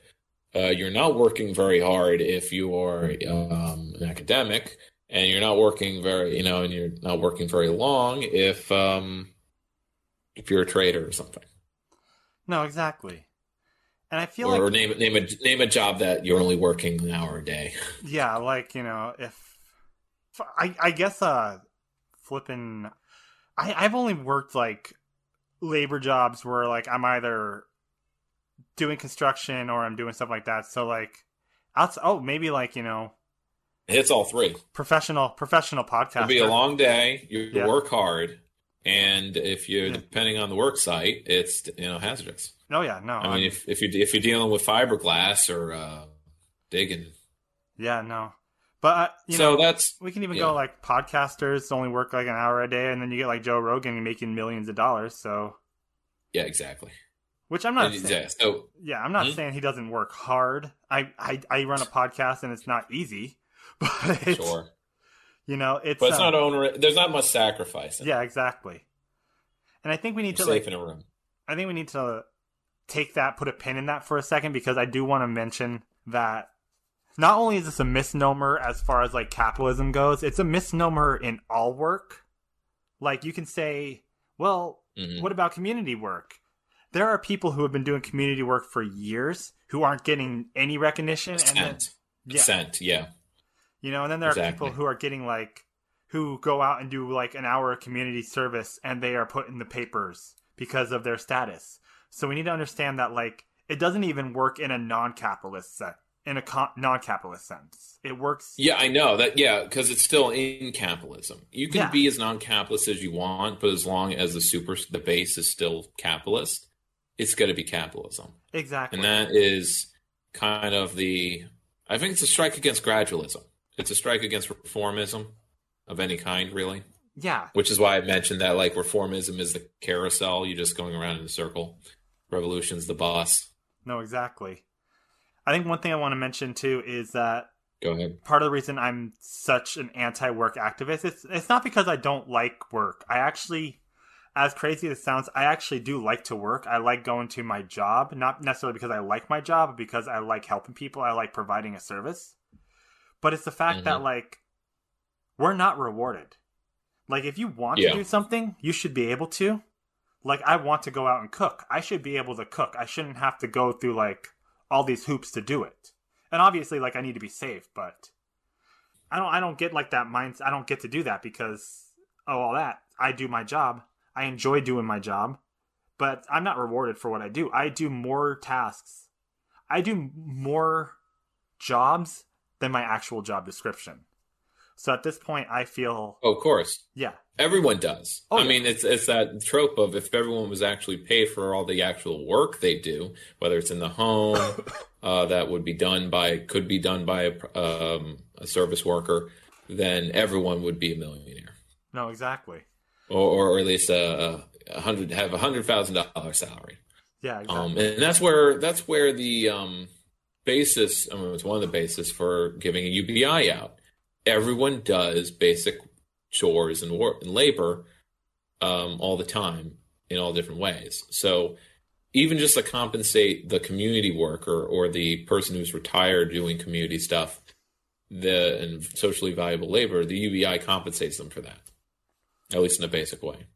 Uh, you're not working very hard if you are um, an academic, and you're not working very, you know, and you're not working very long if um, if you're a trader or something. No, exactly. And I feel or like name name a name a job that you're only working an hour a day. yeah, like you know, if I I guess uh flipping, I I've only worked like labor jobs where like I'm either doing construction or I'm doing stuff like that. So like, outs oh maybe like you know It's all three. professional professional podcast. It'll be a long day. You Yeah. work hard, and if you're depending on the work site, it's you know hazardous. Oh yeah, no. I mean, I'm- if if you're if you're dealing with fiberglass or uh, digging, yeah, no. But uh, you So know, that's- we can even yeah. go like podcasters only work like an hour a day, and then you get like Joe Rogan making millions of dollars. So, yeah, exactly. Which I'm not Yeah, saying, so yeah, I'm not Hmm? saying he doesn't work hard. I, I I run a podcast and it's not easy, but it's, sure, you know it's but it's um, not owner. There's not much sacrifice. It. yeah exactly. And I think we need You're to safe like in a room. I think we need to take that, put a pin in that for a second, because I do want to mention that not only is this a misnomer as far as like capitalism goes, it's a misnomer in all work. Like you can say, well, Mhm. what about community work? There are people who have been doing community work for years who aren't getting any recognition, and then, yeah, cent, yeah. you know, and then there are people who are getting like who go out and do like an hour of community service and they are put in the papers because of their status. So we need to understand that like it doesn't even work in a non-capitalist set in a con- non-capitalist sense. It works Yeah, I know that. Yeah, because it's still in capitalism. You can Yeah. be as non-capitalist as you want, but as long as the super the base is still capitalist, it's going to be capitalism, exactly. and that is kind of the. I think it's a strike against gradualism. It's a strike against reformism of any kind, really. yeah. Which is why I mentioned that, like, reformism is the carousel. You're just going around in a circle. Revolution's the boss. No, exactly. I think one thing I want to mention too is that Go ahead. part of the reason I'm such an anti-work activist it's it's not because I don't like work. I actually as crazy as it sounds, I actually do like to work. I like going to my job, not necessarily because I like my job, but because I like helping people. I like providing a service. But it's the fact that Mhm. like we're not rewarded. Like if you want Yeah. to do something, you should be able to. Like I want to go out and cook. I should be able to cook. I shouldn't have to go through like all these hoops to do it. And obviously like I need to be safe, but I don't I don't get like that mindset. I don't get to do that because oh all that. I do my job. I enjoy doing my job, but I'm not rewarded for what I do. I do more tasks. I do more jobs than my actual job description. So at this point I feel Oh, of course. yeah. Everyone does. Oh, I yeah. mean, it's it's that trope of if everyone was actually paid for all the actual work they do, whether it's in the home, uh, that would be done by could be done by a, um, a service worker, then everyone would be a millionaire, No, exactly. Or, or at least a, a hundred have a hundred thousand dollar salary. Yeah, exactly. Um, and that's where that's where the um, basis. I mean, it's one of the basis for giving a UBI out. Everyone does basic chores and work and labor um, all the time in all different ways. So even just to compensate the community worker or the person who's retired doing community stuff, the and socially valuable labor, the UBI compensates them for that, at least in a basic way.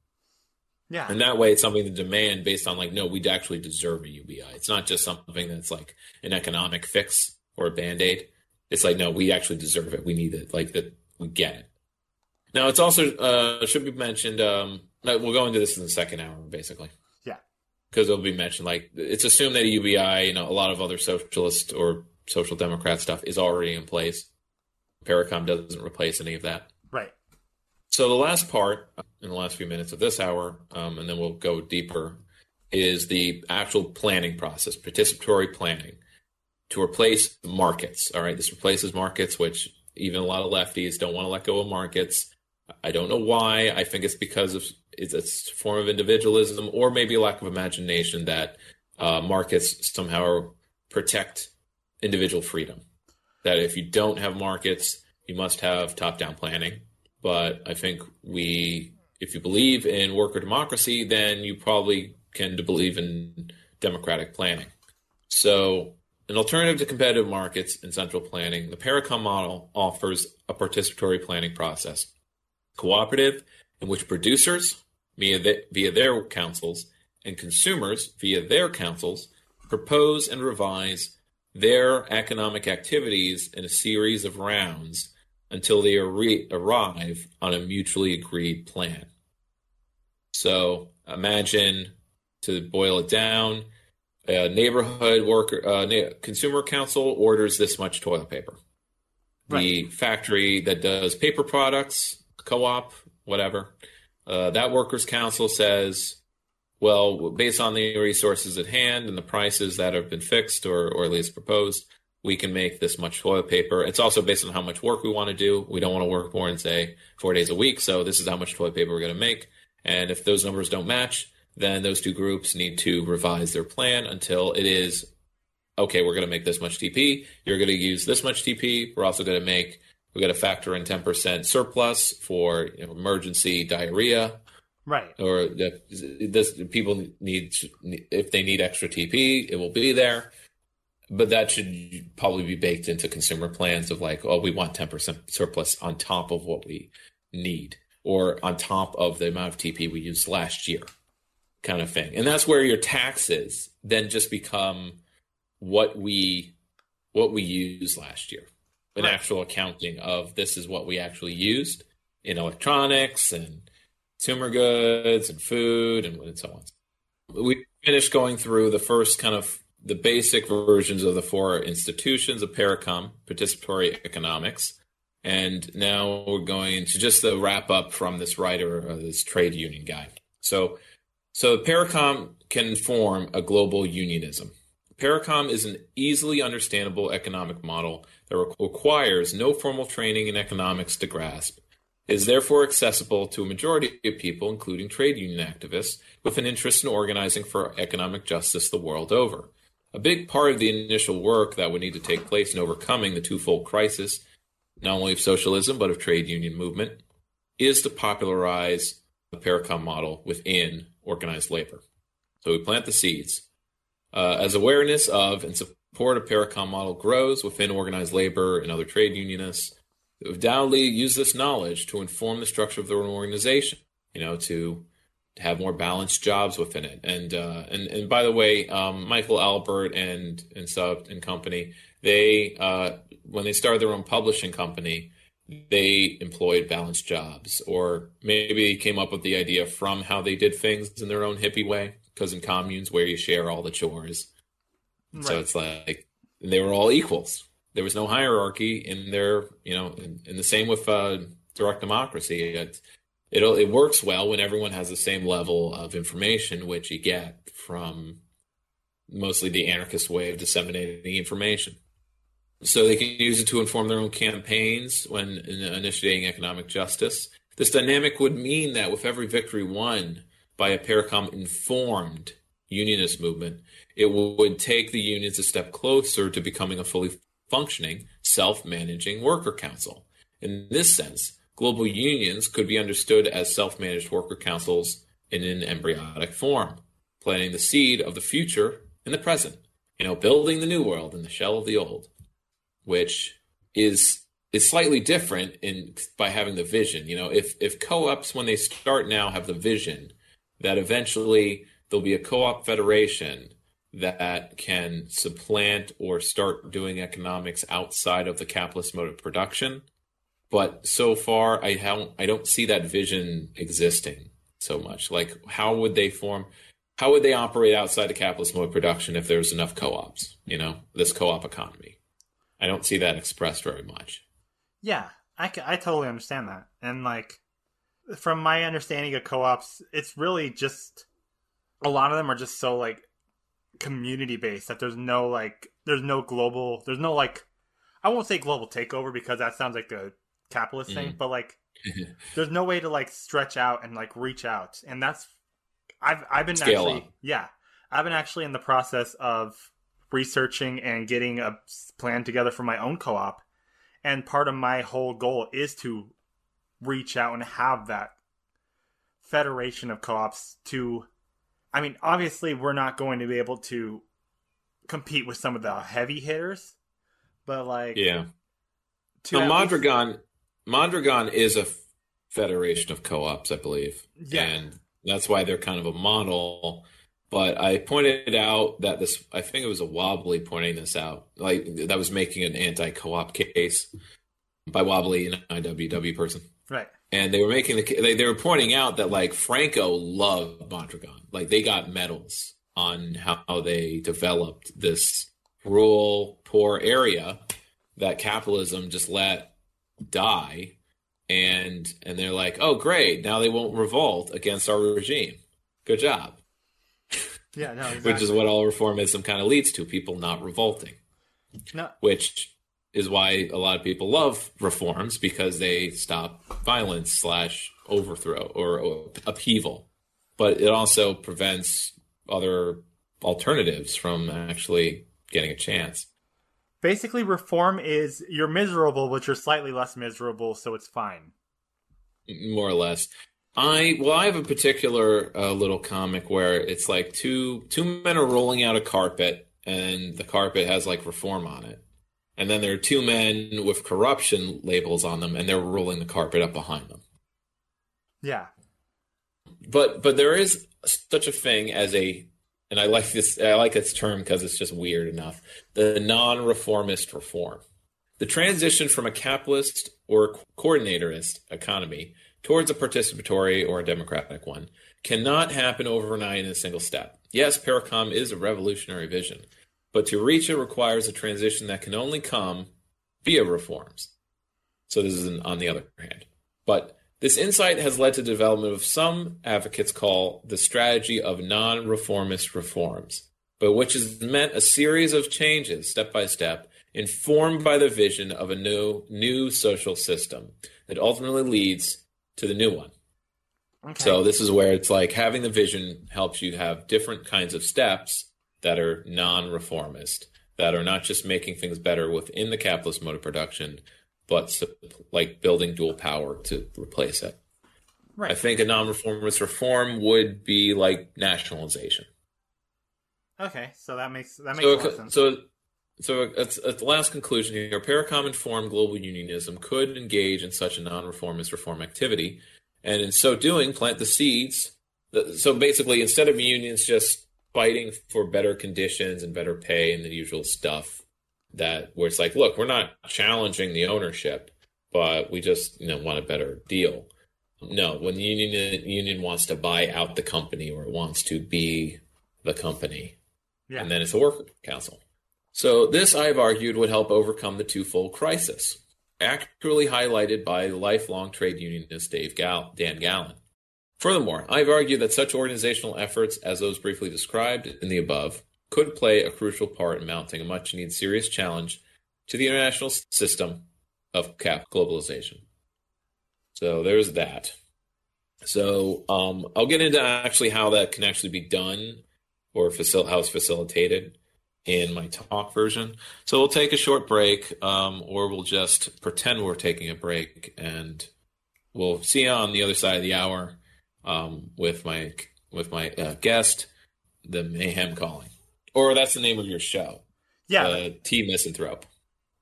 yeah. And that way, it's something to demand based on like, no, we actually deserve a UBI. It's not just something that's like an economic fix or a band aid. It's like, no, we actually deserve it. We need it. Like that, we get it. Now, it's also uh, should be mentioned. Um, we'll go into this in the second hour, basically, yeah. because it'll be mentioned. Like, it's assumed that a UBI, you know, a lot of other socialist or social democrat stuff is already in place. Parecon doesn't replace any of that. Right. So the last part in the last few minutes of this hour, um, and then we'll go deeper, is the actual planning process, participatory planning to replace markets. All right, this replaces markets, which even a lot of lefties don't want to let go of markets. I don't know why. I think it's because of it's a form of individualism or maybe a lack of imagination that uh, markets somehow protect individual freedom. That if you don't have markets, you must have top-down planning. But I think we, if you believe in worker democracy, then you probably can believe in democratic planning. So an alternative to competitive markets and central planning, the Parecon model offers a participatory planning process, cooperative, in which producers, via, the, via their councils, and consumers, via their councils, propose and revise their economic activities in a series of rounds until they re- arrive on a mutually agreed plan. So imagine, to boil it down, a neighborhood worker uh, consumer council orders this much toilet paper. Right. The factory that does paper products, co-op, whatever, uh, that workers council says, well, based on the resources at hand and the prices that have been fixed or, or at least proposed, we can make this much toilet paper. It's also based on how much work we want to do. We don't want to work more than say four days a week. So this is how much toilet paper we're going to make. And if those numbers don't match, then those two groups need to revise their plan until it is okay, we're going to make this much TP. You're going to use this much TP. We're also going to make, we're going to factor in 10% surplus for you know, emergency diarrhea. Right. Or this, people need, if they need extra TP, it will be there. But that should probably be baked into consumer plans of like, oh, we want 10% surplus on top of what we need or on top of the amount of TP we used last year kind of thing. And that's where your taxes then just become what we what we used last year. An right. actual accounting of this is what we actually used in electronics and consumer goods and food and so on. We finished going through the first kind of the basic versions of the four institutions of Parecon, participatory economics. And now we're going to just the wrap up from this writer, uh, this trade union guy. So so Parecon can form a global unionism. Parecon is an easily understandable economic model that requires no formal training in economics to grasp. It is therefore accessible to a majority of people, including trade union activists, with an interest in organizing for economic justice the world over. A big part of the initial work that would need to take place in overcoming the twofold crisis, not only of socialism but of trade union movement, is to popularize the Parecon model within organized labor. So we plant the seeds. Uh, as awareness of and support of Parecon model grows within organized labor and other trade unionists, undoubtedly use this knowledge to inform the structure of their own organization, you know, to have more balanced jobs within it. And uh, and and by the way, um, Michael Albert and and Sub and company, they uh, when they started their own publishing company, they employed balanced jobs, or maybe came up with the idea from how they did things in their own hippie way. Because in communes, where you share all the chores, right. so it's like they were all equals. There was no hierarchy in their, you know, and, the same with uh, direct democracy. It, it it works well when everyone has the same level of information, which you get from mostly the anarchist way of disseminating information so they can use it to inform their own campaigns when initiating economic justice. This dynamic would mean that with every victory won by a Parecon informed unionist movement, it would take the unions a step closer to becoming a fully functioning, self managing worker council. In this sense, global unions could be understood as self managed worker councils in an embryonic form, planting the seed of the future in the present, you know, building the new world in the shell of the old which is is slightly different in by having the vision. You know, if if co-ops when they start now have the vision that eventually there'll be a co-op federation that can supplant or start doing economics outside of the capitalist mode of production. But so far, I don't I don't see that vision existing so much. Like, how would they form? How would they operate outside the capitalist mode of production if there's enough co-ops? You know, this co-op economy. I don't see that expressed very much. Yeah, I, I totally understand that. And like, from my understanding of co-ops, it's really just a lot of them are just so like community based that there's no like there's no global there's no like I won't say global takeover because that sounds like a capitalist thing, Mhm. but like there's no way to like stretch out and like reach out, and that's I've I've been Scale actually up. yeah I've been actually in the process of researching and getting a plan together for my own co-op, and part of my whole goal is to reach out and have that federation of co-ops to I mean obviously we're not going to be able to compete with some of the heavy hitters but like Yeah. to So at least- Mondragon, is a federation of co-ops, I believe, Yeah. and that's why they're kind of a model. But I pointed out that this, I think it was a Wobbly pointing this out, like that was making an anti-co-op case by Wobbly, an IWW person, right and they were making the, they, they were pointing out that like Franco loved Mondragon, like they got medals on how they developed this rural, poor area that capitalism just let die and and they're like oh great now they won't revolt against our regime. Good job. Yeah no exactly. which is what all reformism kind of leads to people not revolting. No. Which is why a lot of people love reforms because they stop violence slash overthrow or upheaval. But it also prevents other alternatives from actually getting a chance basically reform is you're miserable but you're slightly less miserable so it's fine more or less. I well, I have a particular uh, little comic where it's like two two men are rolling out a carpet, and the carpet has like reform on it, and then there are two men with corruption labels on them, and they're rolling the carpet up behind them. yeah But but there is such a thing as a, and I like this. I like this term because it's just weird enough. The non-reformist reform, the transition from a capitalist or coordinatorist economy towards a participatory or a democratic one cannot happen overnight in a single step. Yes, Parecon is a revolutionary vision, but to reach it requires a transition that can only come via reforms. So this is an, on the other hand. But this insight has led to the development of some advocates call the strategy of non-reformist reforms, but which has meant a series of changes step by step informed by the vision of a new new social system that ultimately leads to the new one. okay So this is where it's like having the vision helps you have different kinds of steps that are non-reformist, that are not just making things better within the capitalist mode of production, but like building dual power to replace it. right I think a non-reformist reform would be like nationalization. okay so that makes that makes So, sense so, so it's, it's the last conclusion here. Parecon informed global unionism could engage in such a non-reformist reform activity, and in so doing, plant the seeds. So basically, instead of unions just fighting for better conditions and better pay and the usual stuff, that where it's like, look, we're not challenging the ownership, but we just you know want a better deal. No, when the union union wants to buy out the company or it wants to be the company, yeah and then it's a worker council. So this, I've argued, would help overcome the twofold crisis, accurately highlighted by lifelong trade unionist Dave Gall- Dan Gallin. Furthermore, I've argued that such organizational efforts as those briefly described in the above could play a crucial part in mounting a much-needed serious challenge to the international system of cap globalization. So there's that. So um, I'll get into actually how that can actually be done or facil- how it's facilitated in my talk version. So we'll take a short break, um, or we'll just pretend we're taking a break, and we'll see you on the other side of the hour um, with my with my uh, guest, the Mayhem Calling, or that's the name of your show. Yeah. uh, T Misanthrope.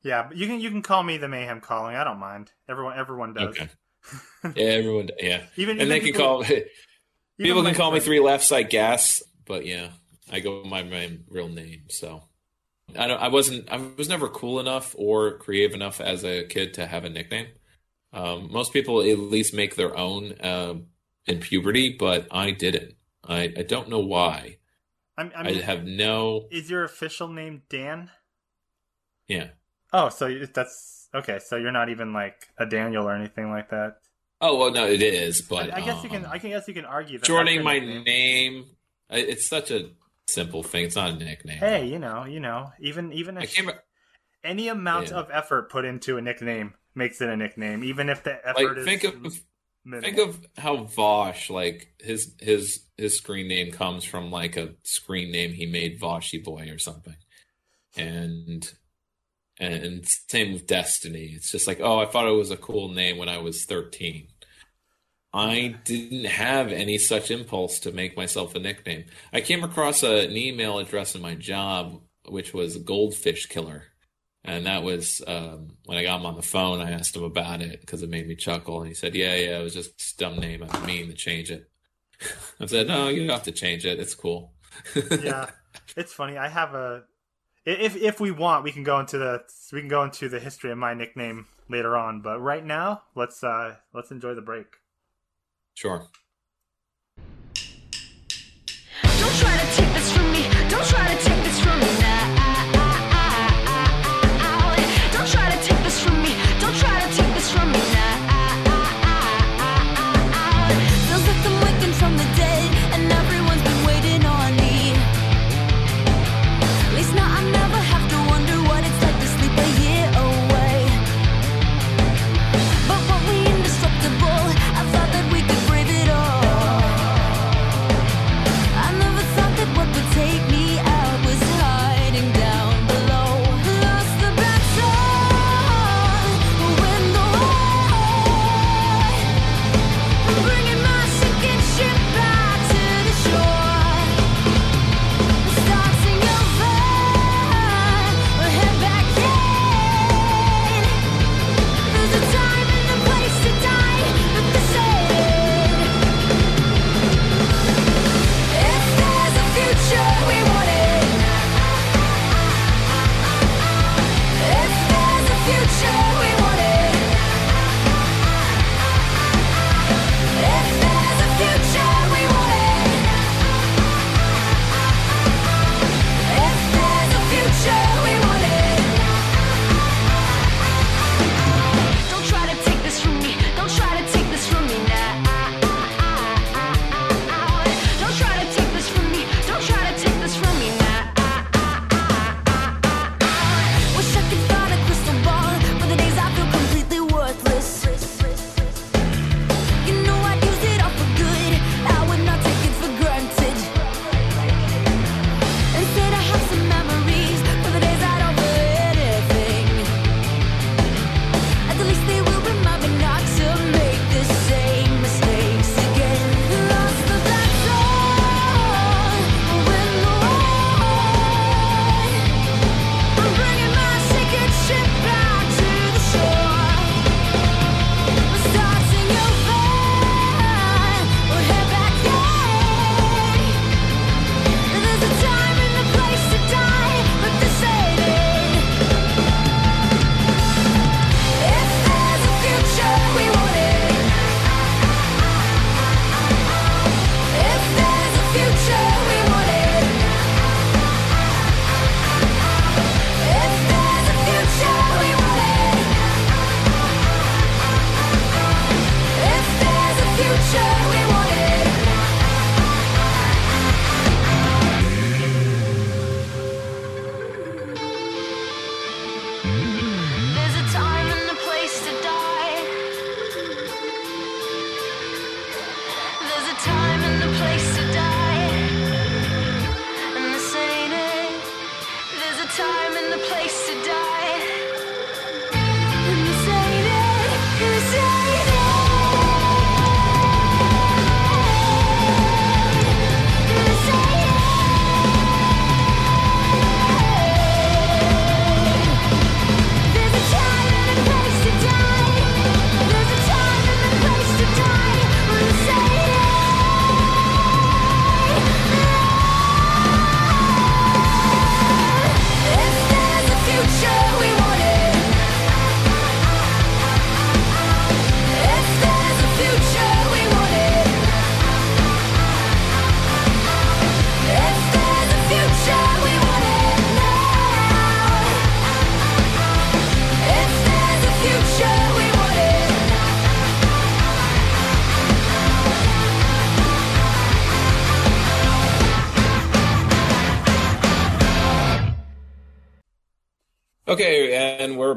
yeah but you can you can call me the mayhem calling i don't mind everyone everyone does Okay. yeah, everyone. Yeah, Even- and they even can people- call people can call me three lefts, I guess. But yeah, I go by my real name. So I don't. I wasn't. I was never cool enough or creative enough as a kid to have a nickname. Um, most people at least make their own uh, in puberty, but I didn't. I, I don't know why. I'm, I I have no. is your official name dan Yeah. oh so that's okay so you're not even like a daniel or anything like that Oh well, no, it is, but I, I guess you um, can. I can guess you can argue that shortening my nickname. name. It's such a simple thing. It's not a nickname. Hey, you know, you know, even even I re- any amount Yeah. of effort put into a nickname makes it a nickname, even if the Like effort is. think of think of how Vaush like his his his screen name comes from like a screen name he made Voshy Boy or something, and and same with Destiny. It's just like oh, I thought it was a cool name when I was thirteen. I didn't have any such impulse to make myself a nickname. I came across a, an email address in my job, which was Goldfish Killer. And that was um, when I got him on the phone. I asked him about it because it made me chuckle. And he said, Yeah, yeah, it was just a dumb name. I didn't mean to change it. I said, No, you don't have to change it. It's cool. yeah, it's funny. I have a. If if we want, we can go into the we can go into the history of my nickname later on. But right now, let's uh let's enjoy the break. Sure. Don't try to take this from me. Don't try to take this from me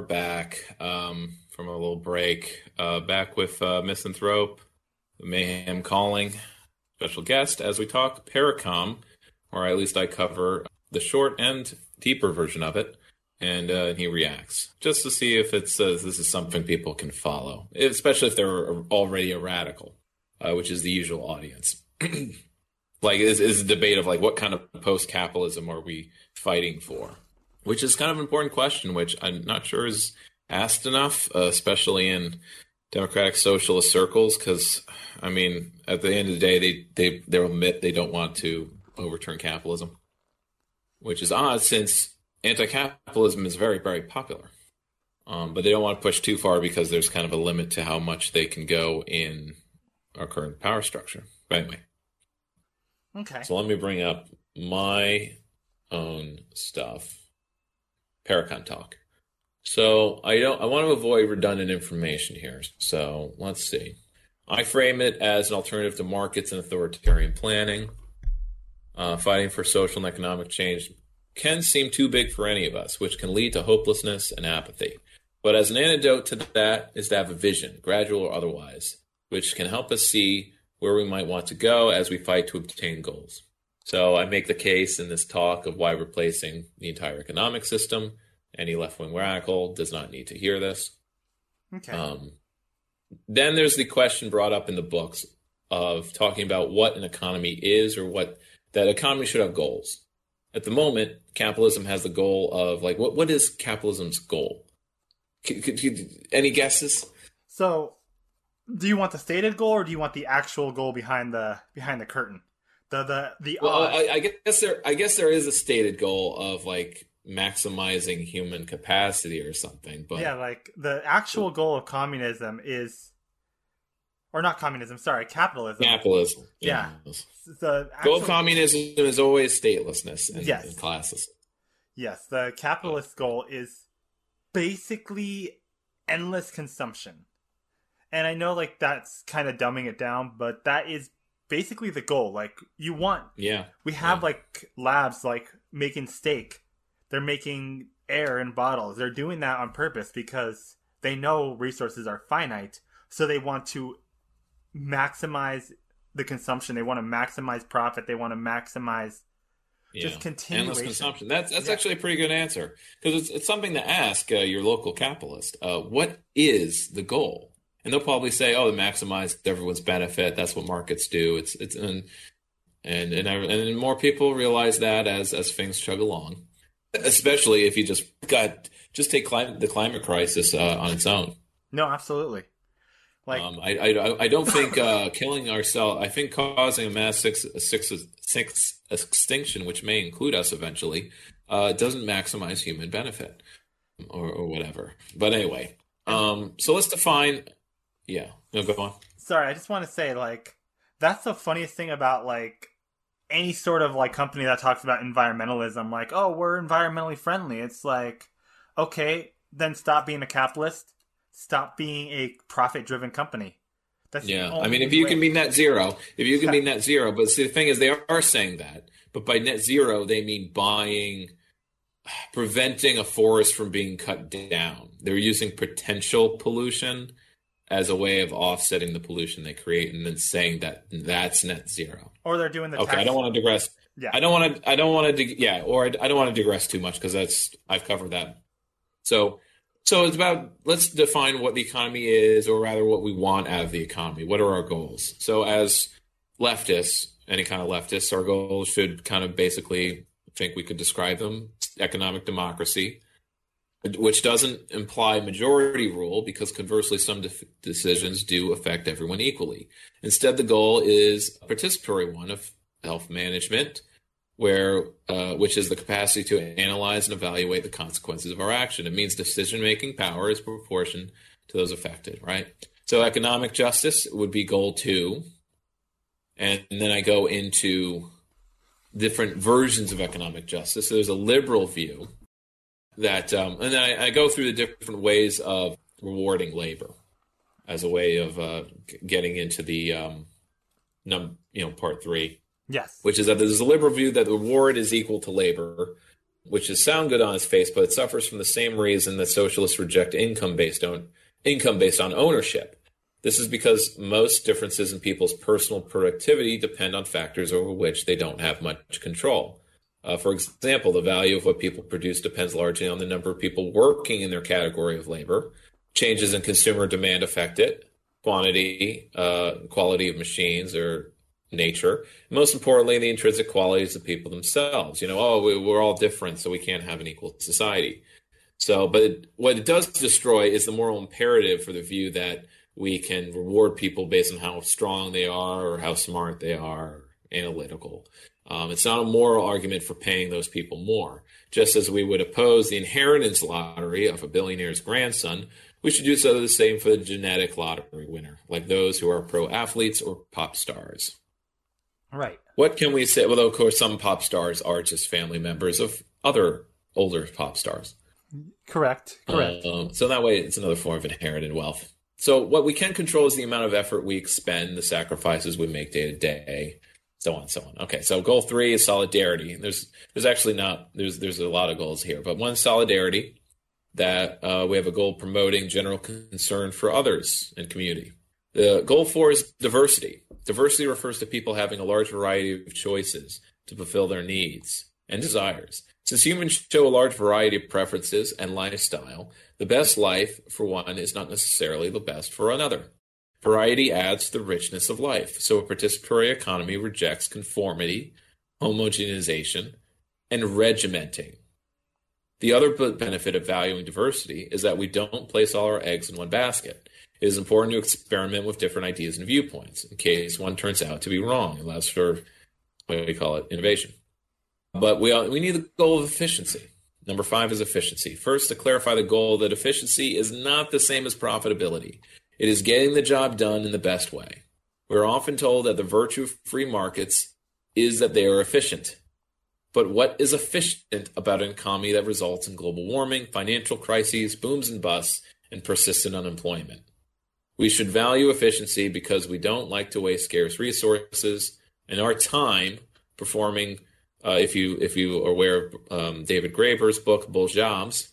back um, from a little break. Uh, back with uh, Misanthrope, Mayhem Calling, special guest as we talk Parecon, or at least I cover the short and deeper version of it, and uh, he reacts just to see if it's uh, this is something people can follow, especially if they're already a radical, uh, which is the usual audience. like is is a debate of like what kind of post capitalism are we fighting for? Which is kind of an important question, which I'm not sure is asked enough, uh, especially in democratic socialist circles. Because I mean, at the end of the day, they they they'll admit they don't want to overturn capitalism, which is odd since anti-capitalism is very very popular. Um, but they don't want to push too far because there's kind of a limit to how much they can go in our current power structure. But anyway, Okay. so let me bring up my own stuff. Parecon talk. So I don't I want to avoid redundant information here. So let's see. I frame it as an alternative to markets and authoritarian planning. Uh, fighting for social and economic change can seem too big for any of us, which can lead to hopelessness and apathy. But as an antidote to that is to have a vision, gradual or otherwise, which can help us see where we might want to go as we fight to obtain goals. So I make the case in this talk of why replacing the entire economic system. Any left wing radical does not need to hear this. Okay. Um, then there's the question brought up in the books of talking about what an economy is or what that economy should have goals. At the moment, capitalism has the goal of like what what is capitalism's goal? Any guesses? So, do you want the stated goal or do you want the actual goal behind the behind the curtain? The the the Well. I, I guess there I guess there is a stated goal of like maximizing human capacity or something, but yeah, like the actual goal of communism is, or not communism. Sorry, capitalism. capitalism. Yeah. yes. The Goal of communism is always statelessness and, Yes. and classes. Yes, the capitalist goal is basically endless consumption. And I know like that's kind of dumbing it down, but that is basically the goal. Like you want Yeah. we have like labs like making steak. They're making air in bottles. They're doing that on purpose because they know resources are finite. So they want to maximize the consumption. They want to maximize profit. They want to maximize just Yeah. continuation. Endless consumption. That's that's Yeah. actually a pretty good answer because it's it's something to ask uh, your local capitalist. Uh, what is the goal? And they'll probably say, "Oh, to maximize everyone's benefit. That's what markets do." It's it's and and and, I, and more people realize that as as things chug along, especially if you just got just take climate the climate crisis uh, on its own. No, absolutely. Like Um, I, I I don't think uh, killing ourselves. I think causing a mass six, six, six extinction, which may include us eventually, uh, doesn't maximize human benefit or, or whatever. But anyway, um, so let's define. Yeah, no, go on. sorry, I just want to say like that's the funniest thing about like any sort of like company that talks about environmentalism. Like oh we're environmentally friendly. It's like okay then stop being a capitalist. Stop being a profit driven company. That's Yeah, I mean, if you way- can be net zero, if you can be net zero, but see, the thing is, they are saying that, but by net zero, they mean buying, preventing a forest from being cut down. They're using potential pollution as a way of offsetting the pollution they create, and then saying that that's net zero. or they're doing the Okay, I don't want to digress. Yeah. I don't want to. I don't want to. Dig- yeah, or I, I don't want to digress too much because that's I've covered that. So, so it's about let's define what the economy is, or rather, what we want out of the economy. What are our goals? So, as leftists, any kind of leftists, our goals should kind of basically I think we could describe them economic democracy, which doesn't imply majority rule because conversely, some def- decisions do affect everyone equally. Instead, the goal is participatory one of health management, where uh, which is the capacity to analyze and evaluate the consequences of our action. It means decision making power is proportion to those affected, right? So economic justice would be goal two, and then I go into different versions of economic justice. So there's a liberal view that, um, and then I, I go through the different ways of rewarding labor as a way of uh, getting into the um, num, you know, part three yes which is that there's a liberal view that the reward is equal to labor, which is sound good on its face, but it suffers from the same reason that socialists reject income based on income based on ownership. This is because most differences in people's personal productivity depend on factors over which they don't have much control. Uh, for example, the value of what people produce depends largely on the number of people working in their category of labor. Changes in consumer demand affect it, quantity, uh, quality of machines, or nature. Most importantly, the intrinsic qualities of people themselves. You know, oh, we, we're all different, so we can't have an equal society. So, but it, what it does destroy is the moral imperative for the view that we can reward people based on how strong they are or how smart they are, analytical. Um, it's not a moral argument for paying those people more. Just as we would oppose the inheritance lottery of a billionaire's grandson, we should do so the same for the genetic lottery winner, like those who are pro athletes or pop stars. Right. What can we say? Well, of course, some pop stars are just family members of other older pop stars. Correct. Correct. Um, so that way, it's another form of inherited wealth. So what we can control is the amount of effort we expend, the sacrifices we make day to day, so on, so on. Okay, so goal three is solidarity. There's there's actually not there's there's a lot of goals here, but one solidarity that uh, we have a goal promoting general concern for others and community. The goal four is diversity. Diversity refers to people having a large variety of choices to fulfill their needs and desires. Since humans show a large variety of preferences and lifestyle, the best life for one is not necessarily the best for another. Variety adds to the richness of life, so a participatory economy rejects conformity, homogenization, and regimenting. The other benefit of valuing diversity is that we don't place all our eggs in one basket. It is important to experiment with different ideas and viewpoints in case one turns out to be wrong. It allows for what we call it innovation. But we we need the goal of efficiency. Number five is efficiency. First, to clarify the goal that efficiency is not the same as profitability. It is getting the job done in the best way. We're often told that the virtue of free markets is that they are efficient. But what is efficient about an economy that results in global warming, financial crises, booms and busts, and persistent unemployment? We should value efficiency because we don't like to waste scarce resources and our time performing. Uh, if you if you are aware of um, David Graeber's book Bull Jobs,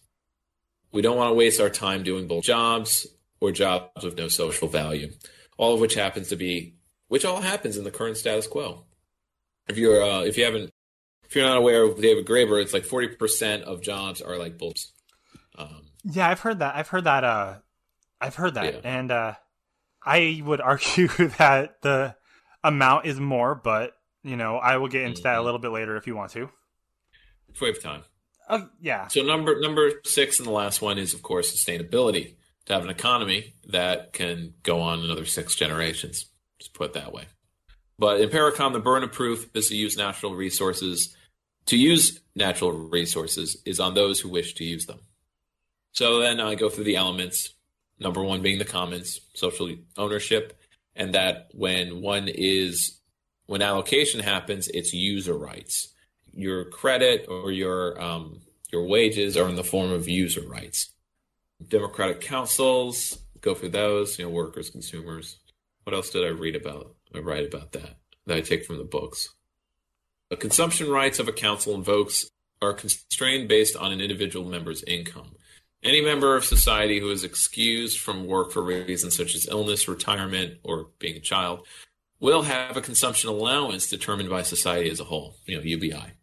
we don't want to waste our time doing bull jobs or jobs with no social value, all of which happens to be which all happens in the current status quo. If you're uh, if you haven't if you're not aware of David Graeber, it's like forty percent of jobs are like bulls. Um, yeah, I've heard that. I've heard that. Uh, I've heard that, Yeah. and uh, I would argue that the amount is more, but you know, I will get into that a Mm-hmm. little bit later if you want to. if we have time. Oh, yeah. So number number six and the last one is of course sustainability. To have an economy that can go on another six generations. Just put it that way. But in Parecon, the burden of proof is to use natural resources. To use natural resources is on those who wish to use them. So then I go through the elements. Number one being the commons, social ownership, and that when one is when allocation happens, it's user rights. Your credit or your um, your wages are in the form of user rights. Democratic councils, go through those. You know, workers, consumers. What else did I read about? I write about that that I take from the books. The consumption rights of a council invokes are constrained based on an individual member's income. Any member of society who is excused from work for reasons such as illness, retirement, or being a child will have a consumption allowance determined by society as a whole, you know, UBI.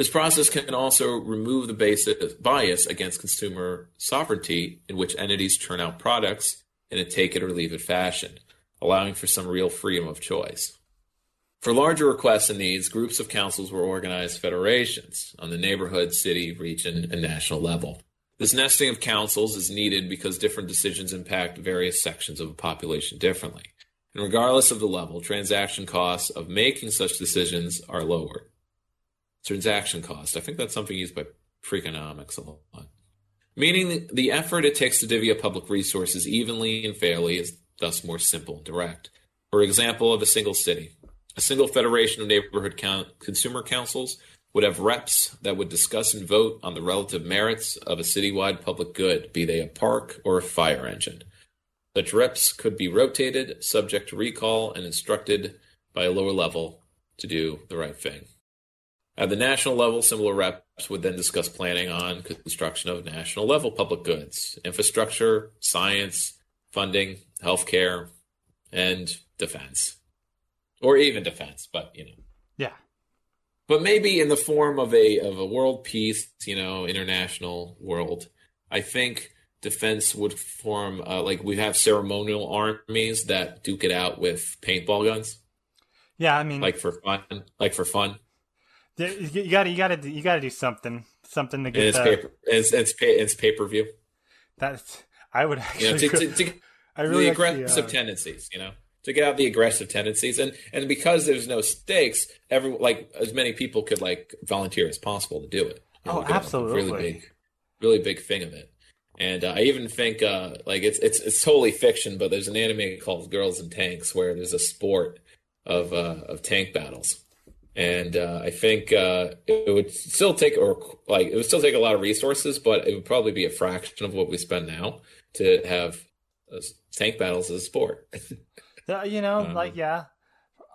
This process can also remove the basis, bias against consumer sovereignty in which entities turn out products in a take it or leave it fashion, allowing for some real freedom of choice. For larger requests and needs, groups of councils were organized federations on the neighborhood, city, region, and national level. This nesting of councils is needed because different decisions impact various sections of a population differently. And regardless of the level, transaction costs of making such decisions are lowered. Transaction cost, I think that's something used by Freakonomics a lot. Meaning the- effort it takes to divvy up public resources evenly and fairly is thus more simple and direct. For example, of a single city, a single federation of neighborhood count, consumer councils would have reps that would discuss and vote on the relative merits of a citywide public good, be they a park or a fire engine. Such reps could be rotated, subject to recall, and instructed by a lower level to do the right thing. At the national level, similar reps would then discuss planning on construction of national level public goods, infrastructure, science, funding, healthcare, and defense. Or even defense, but you know. Yeah. But maybe in the form of a of a world peace, you know, international world. I think defense would form uh, like we have ceremonial armies that duke it out with paintball guns. Yeah, I mean, like for fun, like for fun. You you gotta, you gotta, you gotta do something, something to get it's the, paper, it's it's, pay, it's pay per view. That's I would You know, actually. to, to, to, I really the like the, aggressive uh, tendencies. You know, to get out the aggressive tendencies, and and because there's no stakes, every like as many people could like volunteer as possible to do it. You know, Oh, we could have a absolutely. Really big, really big thing of it. And uh, I even think uh, like it's it's it's totally fiction, but there's an anime called Girls and Tanks where there's a sport of uh, of tank battles, and uh, I think uh, it would still take or like it would still take a lot of resources, but it would probably be a fraction of what we spend now to have uh, tank battles as a sport. you know, Um, like yeah.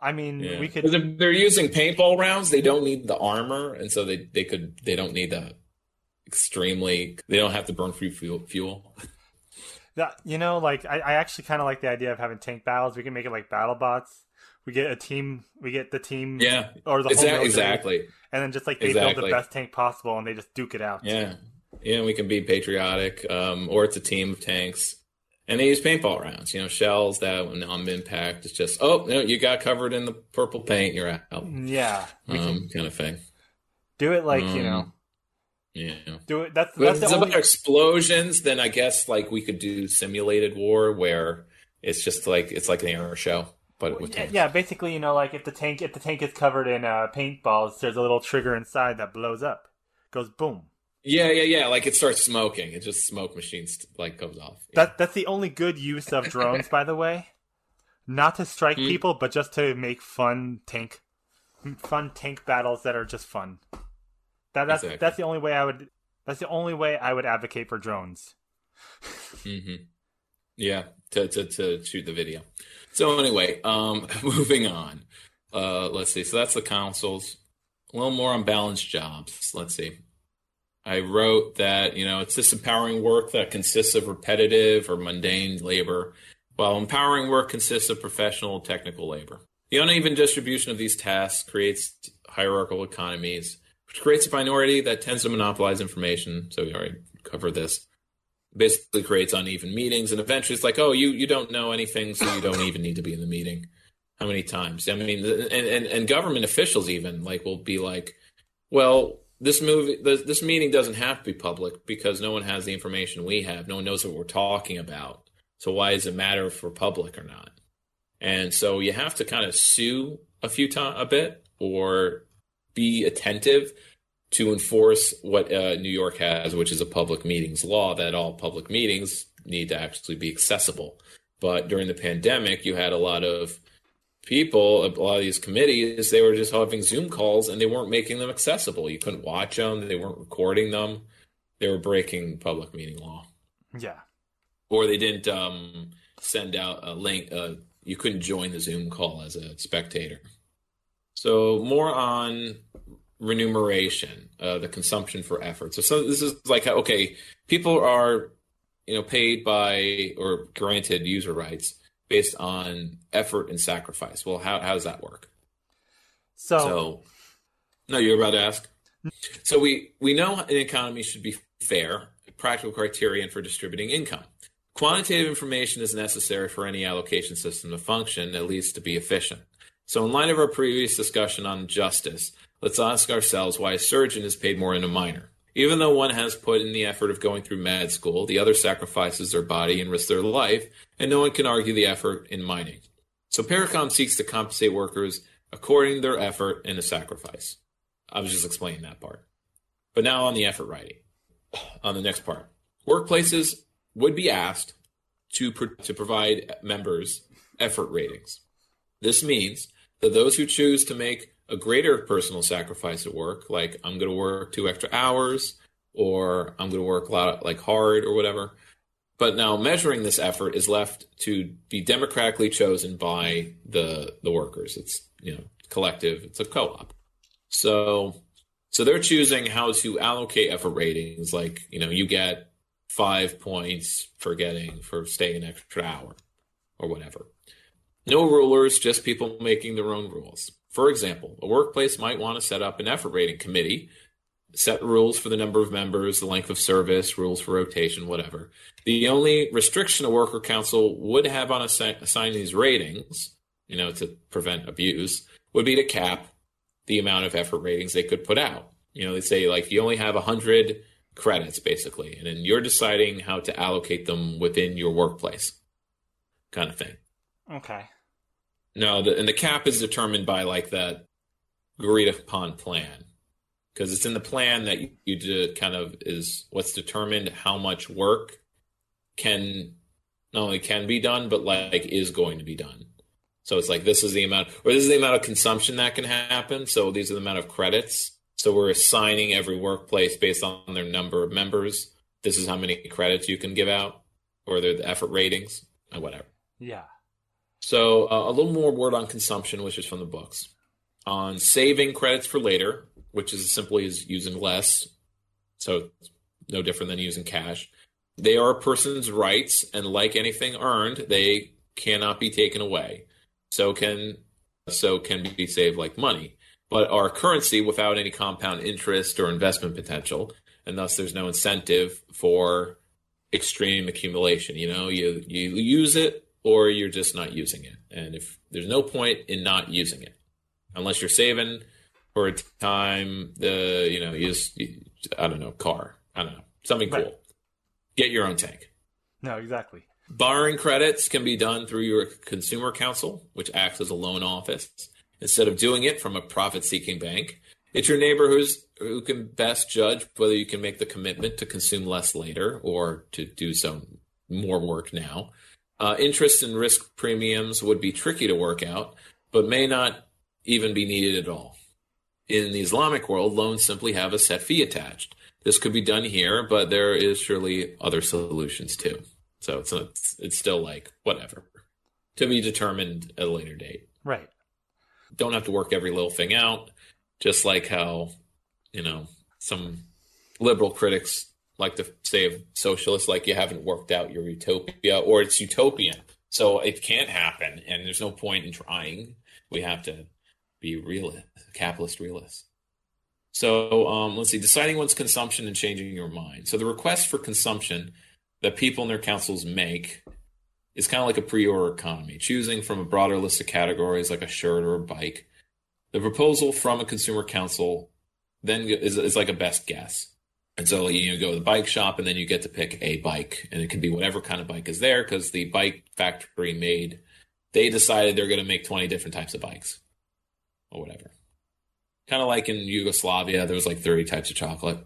I mean, Yeah. we could. if they're using paintball rounds, they don't need the armor, and so they they could they don't need the extremely they don't have to burn free fuel. fuel. That you know, like I, I actually kind of like the idea of having tank battles. We can make it like battle bots. We get a team. We get the team. Yeah, or the Exa- whole exactly. And then just like they build the best tank possible, and they just duke it out. Yeah, yeah, we can be patriotic, um, or it's a team of tanks, and they use paintball rounds. You know, shells that when on impact, it's just oh no, you got covered in the purple paint, you're out, Yeah, um, kind of thing. do it like you Um, know, Yeah. do it. That's that's it's only. about explosions, then I guess like we could do simulated war where it's just like it's like an air show, but with tanks. Yeah, basically, you know, like if the tank if the tank is covered in uh, paintballs, there's a little trigger inside that blows up, goes boom. Yeah, yeah, yeah. Like it starts smoking. It just smoke machines like goes off. That that's the only good use of drones, by the way. Not to strike Hmm. people, but just to make fun tank, fun tank battles that are just fun. That that's Exactly. that's the only way I would. That's the only way I would advocate for drones. hmm Yeah, to, to to shoot the video. So anyway, um, moving on. Uh, let's see. So that's the consoles. A little more on balanced jobs. Let's see. I wrote that you know it's disempowering work that consists of repetitive or mundane labor, while empowering work consists of professional technical labor. The uneven distribution of these tasks creates hierarchical economies, which creates a minority that tends to monopolize information. So we already covered this basically creates uneven meetings and eventually it's like oh you you don't know anything so you don't even need to be in the meeting. How many times? I mean and and, and government officials even like will be like well this movie this, this meeting doesn't have to be public because no one has the information we have. No one knows what we're talking about. So why does it matter if we're public or not? And so you have to kind of sue a few times a bit or be attentive to enforce what uh, New York has, which is a public meetings law that all public meetings need to actually be accessible. But during the pandemic, you had a lot of people, a lot of these committees, they were just having Zoom calls and they weren't making them accessible. You couldn't watch them, they weren't recording them. They were breaking public meeting law. Yeah. Or they didn't um, send out a link. Uh, you couldn't join the Zoom call as a spectator. So more on remuneration, uh, the consumption for effort. So, so this is like okay, people are you know paid by or granted user rights based on effort and sacrifice. Well, how how does that work? So, So, no, you're about to ask. So we we know an economy should be fair, practical criterion for distributing income. Quantitative information is necessary for any allocation system to function, at least to be efficient. So, in light of our previous discussion on justice, let's ask ourselves why a surgeon is paid more than a miner. Even though one has put in the effort of going through med school, the other sacrifices their body and risks their life, and no one can argue the effort in mining. So, Parecon seeks to compensate workers according to their effort and the sacrifice. I was just explaining that part. But now on the effort writing. On the next part. Workplaces would be asked to, pro- to provide members effort ratings. This means that those who choose to make a greater personal sacrifice at work, like I'm going to work two extra hours, or I'm going to work a lot, like hard, or whatever. But now measuring this effort is left to be democratically chosen by the the workers. It's you know collective. It's a co-op. So So they're choosing how to allocate effort ratings. Like, you know, you get five points for getting, for staying an extra hour or whatever. No rulers, just people making their own rules. For example, a workplace might want to set up an effort rating committee, set rules for the number of members, the length of service, rules for rotation, whatever. The only restriction a worker council would have on assi- assigning these ratings, you know, to prevent abuse, would be to cap the amount of effort ratings they could put out. You know, they say like you only have 100 credits basically, and then you're deciding how to allocate them within your workplace kind of thing. Okay. No, the, and the cap is determined by like that agreed upon plan because it's in the plan that you, you do kind of is what's determined how much work can not only can be done but like is going to be done. So it's like this is the amount, or this is the amount of consumption that can happen. So these are the amount of credits. So we're assigning every workplace based on their number of members. This is how many credits you can give out, or the effort ratings, or whatever. Yeah. So uh, a little more word on consumption, which is from the books. On saving credits for later, which is simply as using less. So no different than using cash. They are a person's rights, and like anything earned, they cannot be taken away. So can so can be saved like money, but are currency without any compound interest or investment potential, and thus there's no incentive for extreme accumulation. You know, you you use it or you're just not using it. And if there's no point in not using it, unless you're saving for a time, the you know, you just you, I don't know, car, I don't know, something Right. cool. Get your own tank. No, exactly. Borrowing credits can be done through your consumer council, which acts as a loan office. Instead of doing it from a profit-seeking bank, it's your neighbor who's who can best judge whether you can make the commitment to consume less later or to do some more work now. Uh, interest and risk premiums would be tricky to work out, but may not even be needed at all. In the Islamic world, loans simply have a set fee attached. This could be done here, but there is surely other solutions too. So it's it's, it's still like whatever to be determined at a later date. Right. Don't have to work every little thing out. Just like how you know some liberal critics like to say of socialists, like you haven't worked out your utopia, or it's utopian, so it can't happen, and there's no point in trying. We have to be real, capitalist realists. So um, let's see, deciding one's consumption and changing your mind. So the request for consumption that people in their councils make is kind of like a pre-order economy, choosing from a broader list of categories like a shirt or a bike. The proposal from a consumer council then is, is like a best guess. And so you go to the bike shop and then you get to pick a bike and it can be whatever kind of bike is there because the bike factory made, they decided they're going to make 20 different types of bikes or whatever. Kind of like in Yugoslavia, there was like 30 types of chocolate.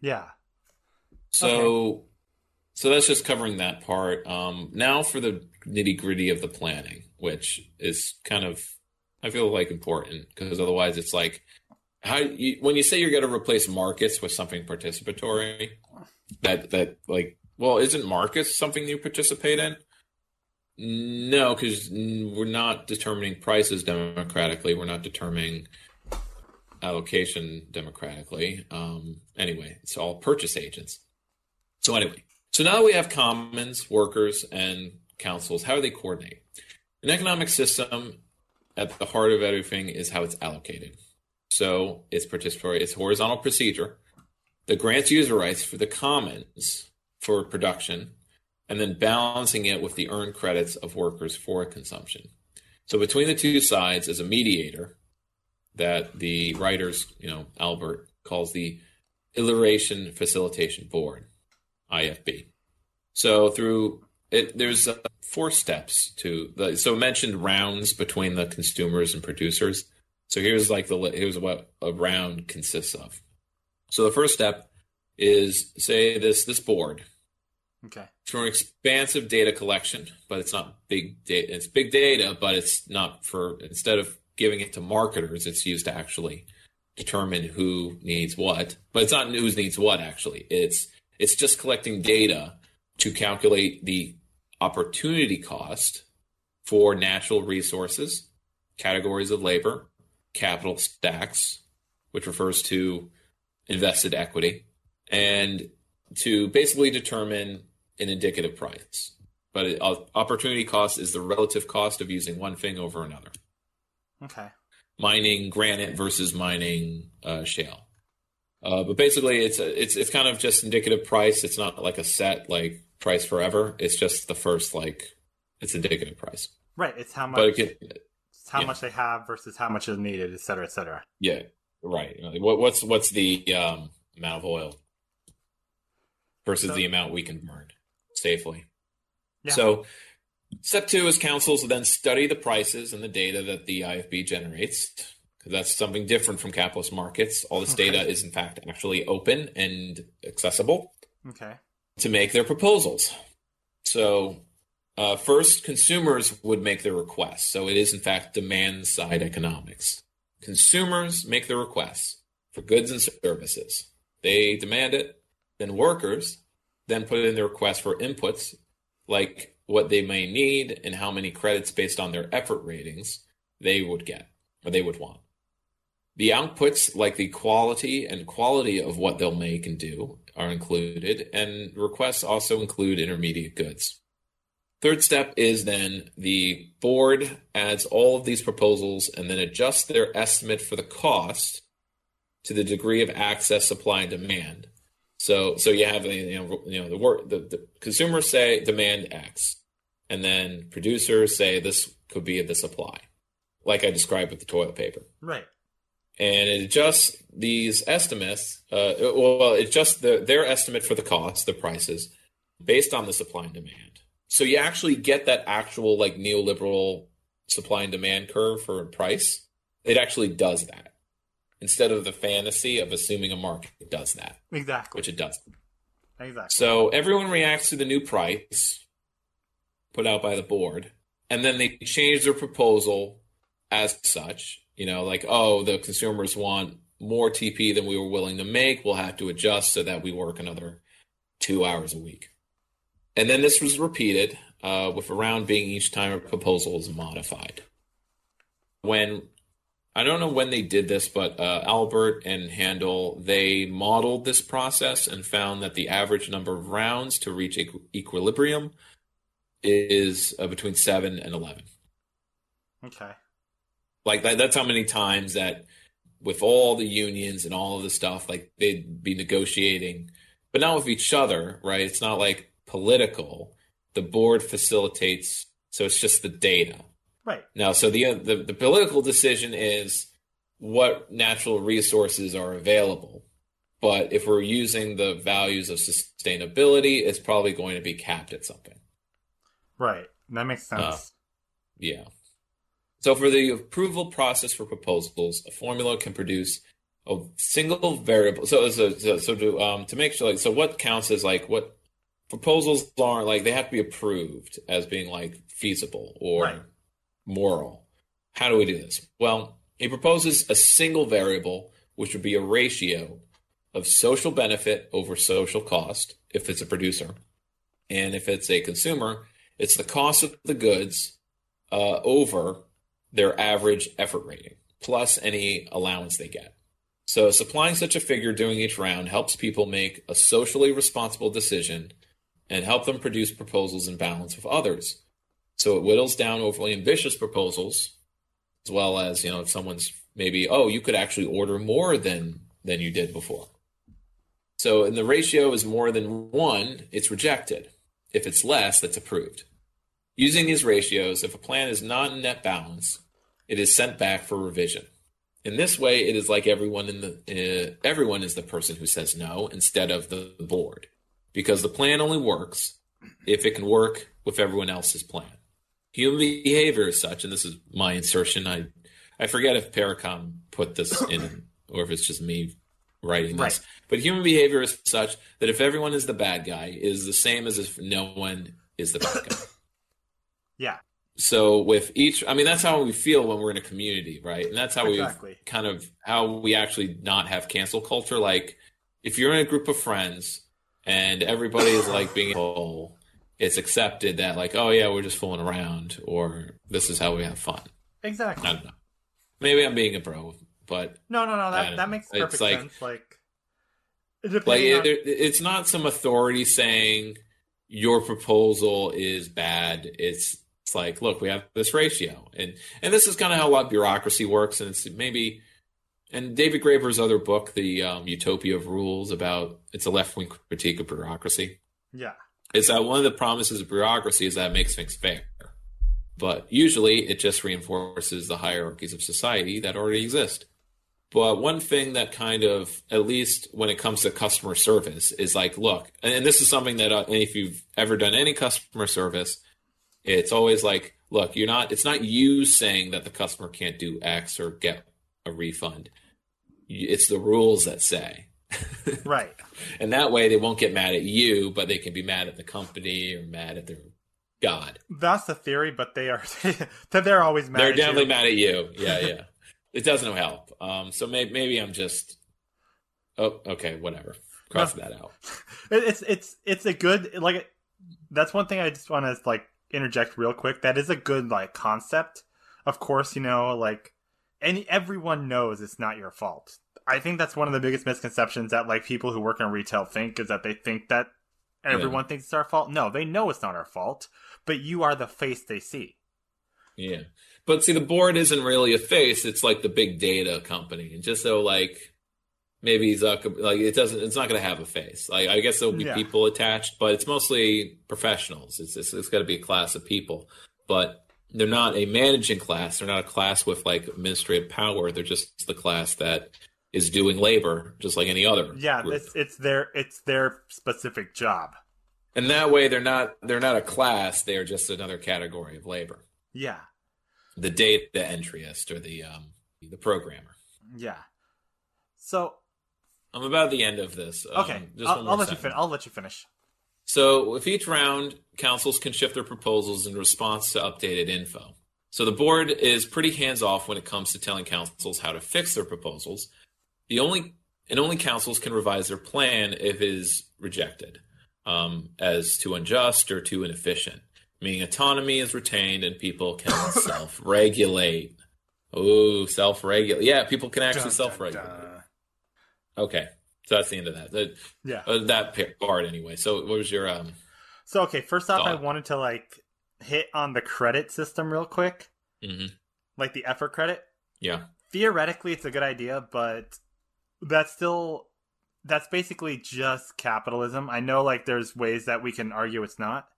Yeah. So, so that's just covering that part. Um, now for the nitty gritty of the planning, which is kind of, I feel like important because otherwise it's like, how you, when you say you're going to replace markets with something participatory, that that like, well, isn't markets something you participate in? No, because we're not determining prices democratically. We're not determining allocation democratically. Um, anyway, it's all purchase agents. So anyway, so now we have commons, workers, and councils. How do they coordinate? An economic system at the heart of everything is how it's allocated. So it's participatory, it's horizontal procedure that grants user rights for the commons for production and then balancing it with the earned credits of workers for consumption. So between the two sides is a mediator that the writers, you know, Albert calls the Iteration Facilitation Board, IFB. So through it, there's uh, four steps to the, so mentioned rounds between the consumers and producers. So here's like the here's what a round consists of. So the first step is say this this board. Okay. It's for an expansive data collection, but it's not big data. It's big data, but it's not for instead of giving it to marketers, it's used to actually determine who needs what. But it's not who needs what actually. It's it's just collecting data to calculate the opportunity cost for natural resources, categories of labor, capital stacks, which refers to invested equity and to basically determine an indicative price. But it, uh, opportunity cost is the relative cost of using one thing over another. Okay. Mining granite versus mining uh, shale. Uh, but basically, it's a, it's it's kind of just indicative price. It's not like a set like price forever. It's just the first like it's indicative price. Right. It's how much. But it can, how yeah. much they have versus how much is needed, et cetera, et cetera. Yeah, right. What, what's what's the um, amount of oil versus So- the amount we can burn safely? Yeah. So, step two is councils then study the prices and the data that the IFB generates. Because that's something different from capitalist markets. All this Okay. data is in fact actually open and accessible Okay. to make their proposals. So, uh, first, consumers would make the requests. So, it is in fact demand side economics. Consumers make the requests for goods and services. They demand it. Then, workers then put in the request for inputs like what they may need and how many credits based on their effort ratings they would get or they would want. The outputs, like the quality and quality of what they'll make and do, are included, and requests also include intermediate goods. Third step is then the board adds all of these proposals and then adjusts their estimate for the cost to the degree of access, supply, and demand. So, so you have you know you know the work the, the consumers say demand X, and then producers say this could be the supply, like I described with the toilet paper Right. and it adjusts these estimates. Uh, well, it adjusts the, their estimate for the cost, the prices, based on the supply and demand. So you actually get that actual like neoliberal supply and demand curve for a price. It actually does that instead of the fantasy of assuming a market does that, Exactly. which it does. Exactly. So everyone reacts to the new price put out by the board, and then they change their proposal as such. You know, like, oh, the consumers want more TP than we were willing to make. We'll have to adjust so that we work another two hours a week. And then this was repeated, uh, with a round being each time a proposal is modified. When I don't know when they did this, but uh, Albert and Hahnel they modeled this process and found that the average number of rounds to reach equ- equilibrium is uh, between seven and eleven. Okay. Like that, that's how many times that with all the unions and all of the stuff, like they'd be negotiating, but not with each other, right? It's not like political. The board facilitates, so it's just the data. Right. Now, so the, the the political decision is what natural resources are available. But if we're using the values of sustainability, it's probably going to be capped at something. Right. That makes sense. Uh, Yeah. So for the approval process for proposals, a formula can produce a single variable. So so so, so to um to make sure like so what counts as like what proposals aren't like they have to be approved as being like feasible or Right. moral. How do we do this? Well, he proposes a single variable, which would be a ratio of social benefit over social cost if it's a producer. And if it's a consumer, it's the cost of the goods uh, over their average effort rating, plus any allowance they get. So, supplying such a figure during each round helps people make a socially responsible decision and help them produce proposals in balance with others. So, it whittles down overly ambitious proposals, as well as, you know, if someone's maybe, oh, you could actually order more than than you did before. So, and the ratio is more than one, it's rejected. If it's less, that's approved. Using these ratios, if a plan is not in net balance, it is sent back for revision. In this way, it is like everyone in the uh, everyone is the person who says no instead of the board, because the plan only works if it can work with everyone else's plan. Human behavior is such, and this is my insertion. I I forget if Parecon put this in or if it's just me writing this. Right. But human behavior is such that if everyone is the bad guy, is the same as if no one is the bad guy. Yeah. So with each, I mean, that's how we feel when we're in a community, right? And that's how Exactly. we kind of how we actually not have cancel culture. Like, if you're in a group of friends and everybody is like being full, it's accepted that like, oh yeah, we're just fooling around, or this is how we have fun. Exactly. I don't know. Maybe I'm being a bro, but No, no, no. That that makes It's perfect like- sense. Like, Like on- it, it's not some authority saying your proposal is bad. It's it's like, look, we have this ratio, and and this is kind of how a lot of bureaucracy works, and it's maybe. And David Graeber's other book, the um, Utopia of Rules, about it's a left wing critique of bureaucracy. yeah. Is that one of the promises of bureaucracy is that it makes things fair, but usually it just reinforces the hierarchies of society that already exist. But one thing that kind of, at least when it comes to customer service, is like, look, and this is something that uh, if you've ever done any customer service, it's always like, look, you're not, it's not you saying that the customer can't do X or get a refund. It's the rules that say. Right. And that way they won't get mad at you, but they can be mad at the company or mad at their God. That's the theory, but they are they're always mad. They're definitely you. mad at you. Yeah, yeah. it doesn't help. Um, so maybe, maybe I'm just. Oh, okay, whatever. Cross that out. It's it's it's a good like that's one thing I just want to like interject real quick. That is a good like concept. Of course, you know like any everyone knows it's not your fault. I think that's one of the biggest misconceptions that like people who work in retail think is that they think that everyone thinks it's our fault. No, they know it's not our fault, but you are the face they see. Yeah, but see, the board isn't really a face; it's like the big data company, and just so like maybe Zucker, like it doesn't, it's not going to have a face. Like I guess there'll be Yeah. people attached, but it's mostly professionals. It's it's, it's got to be a class of people, but they're not a managing class. They're not a class with like administrative power. They're just the class that is doing labor, just like any other. Yeah, group. it's it's their it's their specific job. and that way they're not they're not a class. They're just another category of labor. Yeah. The data entryist or the um the programmer. Yeah. So I'm about the end of this. Um, okay, just I'll, I'll let you sentence. fin- I'll let you finish. So, with each round, councils can shift their proposals in response to updated info. So, the board is pretty hands off when it comes to telling councils how to fix their proposals. The only and only councils can revise their plan if it is rejected um, as too unjust or too inefficient. Meaning, autonomy is retained and people can self-regulate. Oh, self-regulate. Yeah, people can actually Dun, dun, self-regulate. dun. Okay, so that's the end of that. That, Yeah. uh, that part anyway. So, what was your um? So okay, first off, I wanted to like hit on the credit system real quick, mhm. like the effort credit. Yeah. Theoretically, it's a good idea, but that's still that's basically just capitalism. I know like there's ways that we can argue it's not,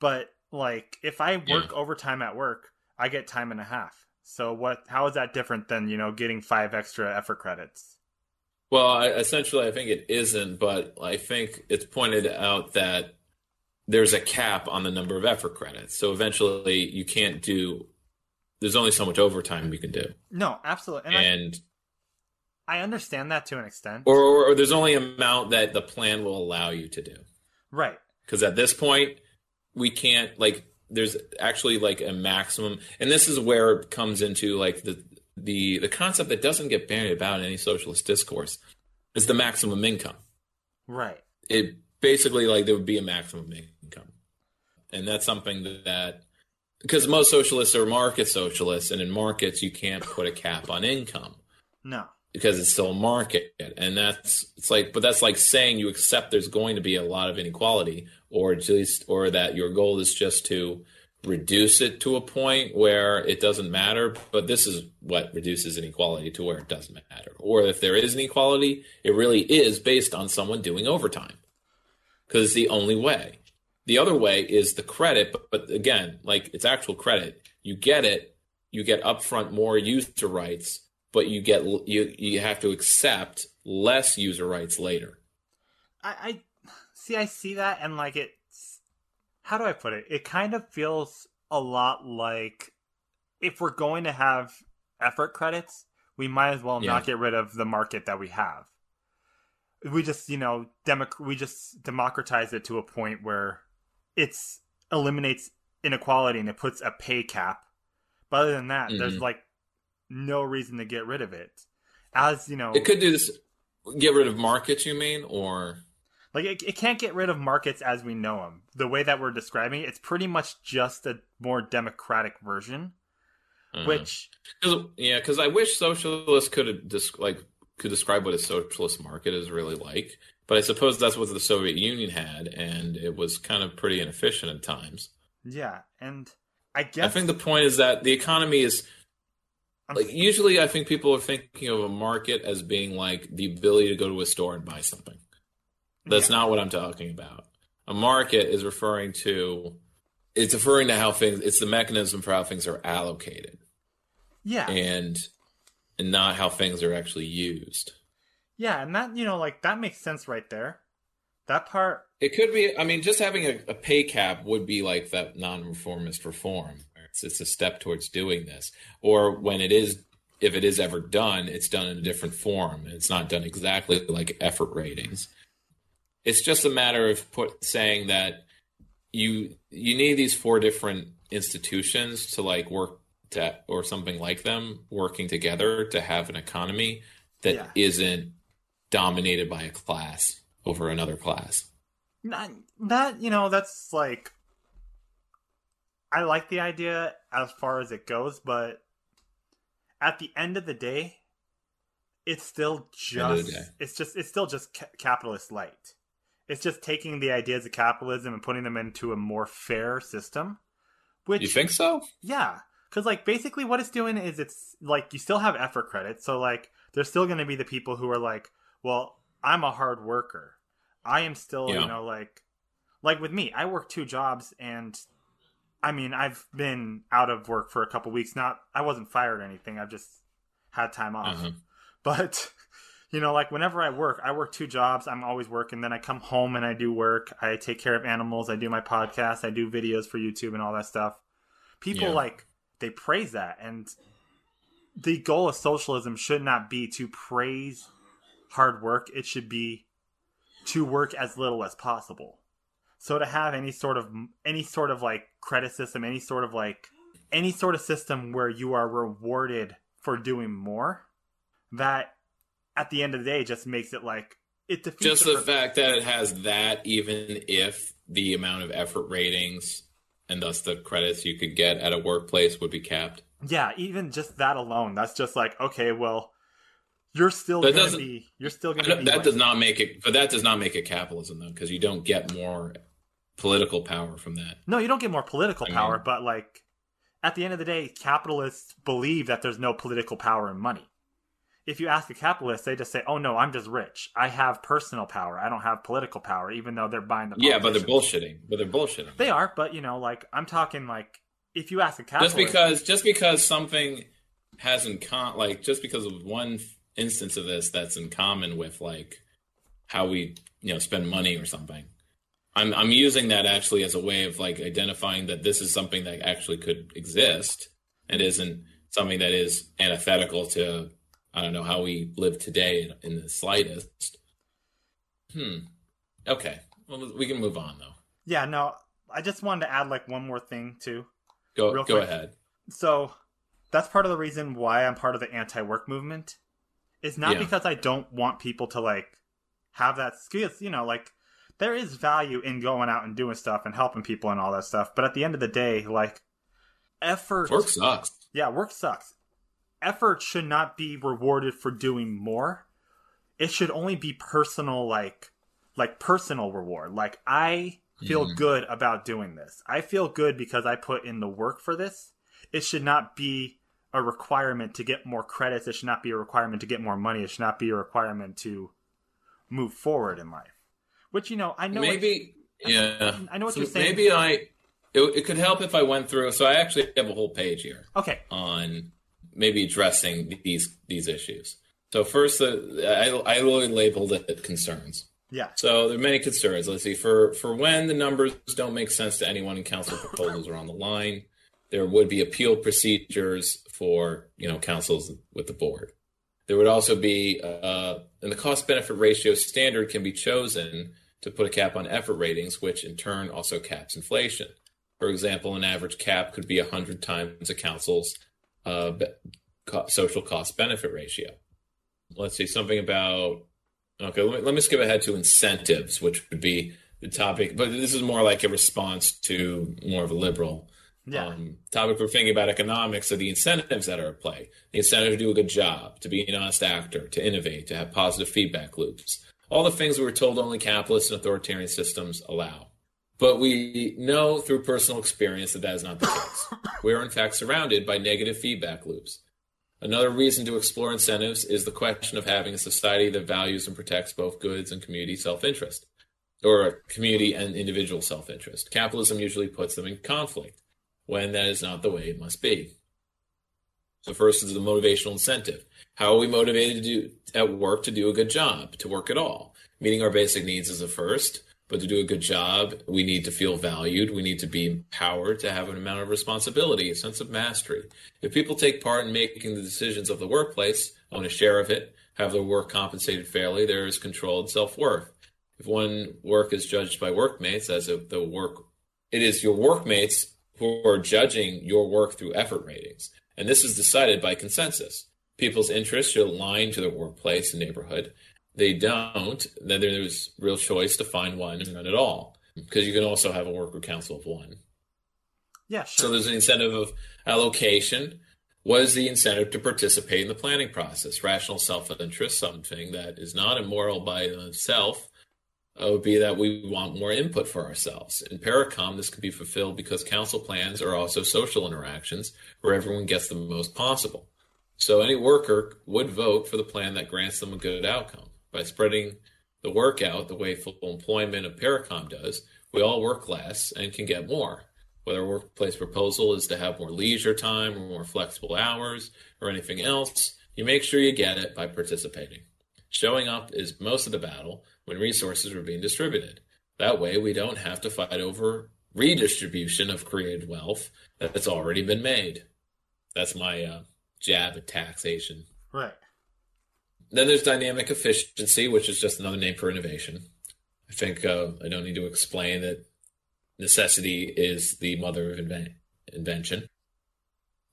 but like if I work overtime at work, I get time and a half. So what? How is that different than you know getting five extra effort credits? Well, I, essentially, I think it isn't, but I think it's pointed out that there's a cap on the number of effort credits. So eventually, you can't do. There's only so much overtime you can do, No, absolutely, and, I- I understand that to an extent. or, or, or there's only amount that the plan will allow you to do. right. Because at this point, we can't like. There's actually like a maximum, and this is where it comes into like the the the concept that doesn't get bandied about in any socialist discourse is the maximum income. Right. it basically like there would be a maximum income and that's something that because most socialists are market socialists and in markets you can't put a cap on income. No. because it's still a market. And that's it's like but that's like saying you accept there's going to be a lot of inequality or at least or that your goal is just to reduce it to a point where it doesn't matter. But this is what reduces inequality to where it doesn't matter. Or if there is inequality it really is based on someone doing overtime. Because it's the only way the other way is the credit but, but again like it's actual credit you get it you get upfront more user rights but you get you you have to accept less user rights later I, I see. I see that, and like it's. How do I put it? It kind of feels a lot like if we're going to have effort credits, we might as well Yeah. not get rid of the market that we have. We just, you know, democ- we just democratize it to a point where it's eliminates inequality and it puts a pay cap. But other than that, there's Mhm. like no reason to get rid of it. As you know, it could do this get rid of markets you mean or Like it, it can't get rid of markets as we know them. The way that we're describing it, it's pretty much just a more democratic version. Mhm. Which 'Cause- yeah because i wish socialists could have just like could describe what a socialist market is really like. But I suppose that's what the Soviet Union had, and it was kind of pretty inefficient at times. Yeah, and I guess I think the point is that the economy is like usually I think people are thinking of a market as being like the ability to go to a store and buy something. That's not what I'm talking about. A market is referring to it's referring to how things it's the mechanism for how things are allocated yeah, and and not how things are actually used. Yeah, and that you know, like that makes sense right there. That part, It could be. I mean, just having a, a pay cap would be like that non-reformist reform. It's, it's a step towards doing this. Or when it is, if it is ever done, it's done in a different form. It's not done exactly like effort ratings. It's just a matter of put saying that you you need these four different institutions to like work to or something like them working together to have an economy that Yeah. not dominated by a class over another class. not, that you know, that's like, I like the idea as far as it goes, but at the end of the day, it's still End of the just it's just it's still just ca- capitalist light. It's just taking the ideas of capitalism and putting them into a more fair system. Which You think so? Yeah, because like basically what it's doing is it's like you still have effort credit, so like there's still going to be the people who are like, well, I'm a hard worker. I am still, Yeah. you know, like like with me, I work two jobs and I mean, I've been out of work for a couple weeks. Not I wasn't fired or anything. I've just had time off. Uh-huh. But you know, like whenever I work, I work two jobs. I'm always working. Then I come home and I do work. I take care of animals. I do my podcast. I do videos for YouTube and all that stuff. People Yeah. like they praise that, and the goal of socialism should not be to praise hard work. It should be to work as little as possible. So to have any sort of any sort of like credit system, any sort of like any sort of system where you are rewarded for doing more, that at the end of the day just makes it like it defeats Just the the fact that it has that, even if the amount of effort ratings and thus the credits you could get at a workplace would be capped. yeah, even just that alone, that's just like okay, well, you're still That gonna be you're still gonna be that like- does not make it, but that does not make it capitalism though, because you don't get more political power from that. No, you don't get more political I mean- power, but like at the end of the day, capitalists believe that there's no political power in money. If you ask a capitalist, they just say, "Oh no, I'm just rich. I have personal power. I don't have political power," even though they're buying the. Yeah, but they're bullshitting. But they're bullshitting. They are, but you know, like I'm talking like if you ask a capitalist, Just because, just because something has in con, like just because of one instance of this that's in common with like how we, you know, spend money or something. I'm I'm using that actually as a way of like identifying that this is something that actually could exist and isn't something that is antithetical to I don't know how we live today in, in the slightest. Hmm. Okay. Well, we can move on though. yeah, no, I just wanted to add like one more thing too. Go go quick. ahead. So that's part of the reason why I'm part of the anti-work movement. It's not Yeah. because I don't want people to like have that skills, you know, like there is value in going out and doing stuff and helping people and all that stuff. But at the end of the day, like effort Work sucks. Yeah, work sucks. Effort should not be rewarded for doing more. It should only be personal like like personal reward. Like I feel Mhm. good about doing this. I feel good because I put in the work for this. It should not be a requirement to get more credits. It should not be a requirement to get more money. It should not be a requirement to move forward in life. Which you know, I know maybe yeah I know what So you're saying. maybe i it, it could help if i went through so i actually have a whole page here Okay. on maybe addressing these these issues so first uh, i i really labeled it concerns Yeah. so there are many concerns let's see for for when the numbers don't make sense to anyone and council proposals are on the line there would be appeal procedures for you know councils with the board. There would also be uh, and the cost benefit ratio standard can be chosen to put a cap on effort ratings which in turn also caps inflation. For example an average cap could be 100 times a council's uh, social cost benefit ratio. Let's see something about okay let me, let me skip ahead to incentives which would be the topic but this is more like a response to more of a liberal Yeah. Um, topic we're thinking about economics are the incentives that are at play. The incentive to do a good job, to be an honest actor, to innovate, to have positive feedback loops. All the things we were told only capitalist and authoritarian systems allow. But we know through personal experience that that is not the case. we are in fact surrounded by negative feedback loops. Another reason to explore incentives is the question of having a society that values and protects both goods and community self interest, or community and individual self interest. Capitalism usually puts them in conflict when that is not the way it must be. So, first is the motivational incentive. How are we motivated to do at work to do a good job, to work at all? Meeting our basic needs is a first, but to do a good job, we need to feel valued. We need to be empowered to have an amount of responsibility, a sense of mastery. If people take part in making the decisions of the workplace, own a share of it, have their work compensated fairly, there is controlled self worth. If one work is judged by workmates as if the work, it is your workmates who are judging your work through effort ratings. And this is decided by consensus. People's interests should align to their workplace and neighborhood. They don't, then there's real choice to find one or none at all. Because you can also have a worker council of one. Yeah, sure. So there's an incentive of allocation. What is the incentive to participate in the planning process? Rational self-interest, something that is not immoral by itself, would be that we want more input for ourselves. In Parecon, this can be fulfilled because council plans are also social interactions where everyone gets the most possible. So any worker would vote for the plan that grants them a good outcome. By spreading the work out the way full employment of Parecon does, we all work less and can get more. Whether a workplace proposal is to have more leisure time or more flexible hours or anything else, you make sure you get it by participating. Showing up is most of the battle when resources are being distributed. That way, we don't have to fight over redistribution of created wealth that's already been made. That's my uh, jab at taxation. Right. Then there's dynamic efficiency, which is just another name for innovation. I think uh, I don't need to explain that necessity is the mother of inven- invention.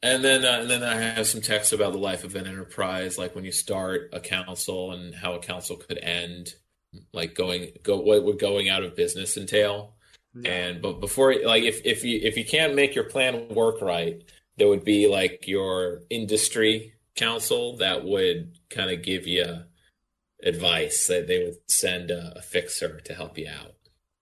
And then, uh, and then I have some text about the life of an enterprise, like when you start a council and how a council could end, like going go what would going out of business entail. And but before, like if if you if you can't make your plan work right, there would be like your industry council that would kind of give you advice that they would send a, a fixer to help you out.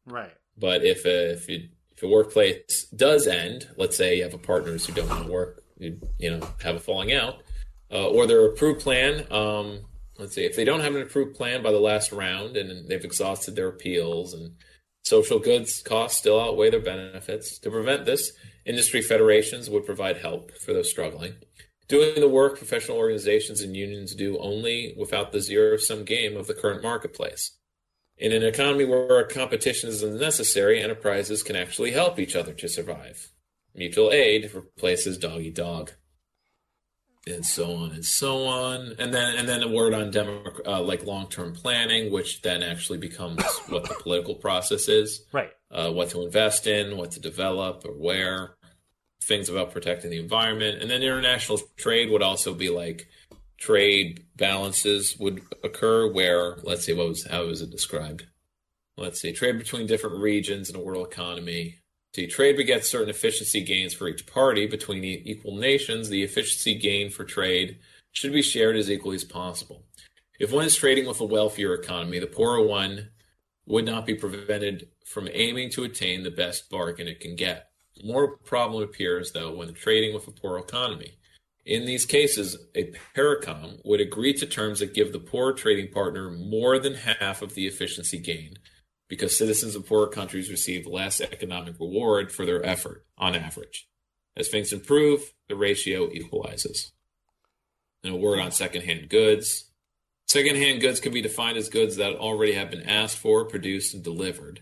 Right. But if a, if you, if a workplace does end, let's say you have a partners who don't want to work, you, you know, have a falling out, uh, or their approved plan. Um, let's see if they don't have an approved plan by the last round and they've exhausted their appeals and social goods costs still outweigh their benefits. To prevent this, industry federations would provide help for those struggling. Doing the work professional organizations and unions do only without the zero sum game of the current marketplace. In an economy where competition is unnecessary, enterprises can actually help each other to survive. Mutual aid replaces dog eat dog, and so on and so on. And then and then a word on demo, uh, like long term planning, which then actually becomes what the political process is. Right. Uh, what to invest in, what to develop, or where. Things about protecting the environment, and then international trade would also be like trade balances would occur where let's see what was how was it described let's see trade between different regions in a world economy trade begets certain efficiency gains for each party. Between equal nations the efficiency gain for trade should be shared as equally as possible. If one is trading with a wealthier economy the poorer one would not be prevented from aiming to attain the best bargain it can get. More problem appears though when trading with a poor economy. In these cases, a Parecon would agree to terms that give the poor trading partner more than half of the efficiency gain because citizens of poorer countries receive less economic reward for their effort on average. As things improve, the ratio equalizes. And a word on secondhand goods. Secondhand goods can be defined as goods that already have been asked for, produced, and delivered.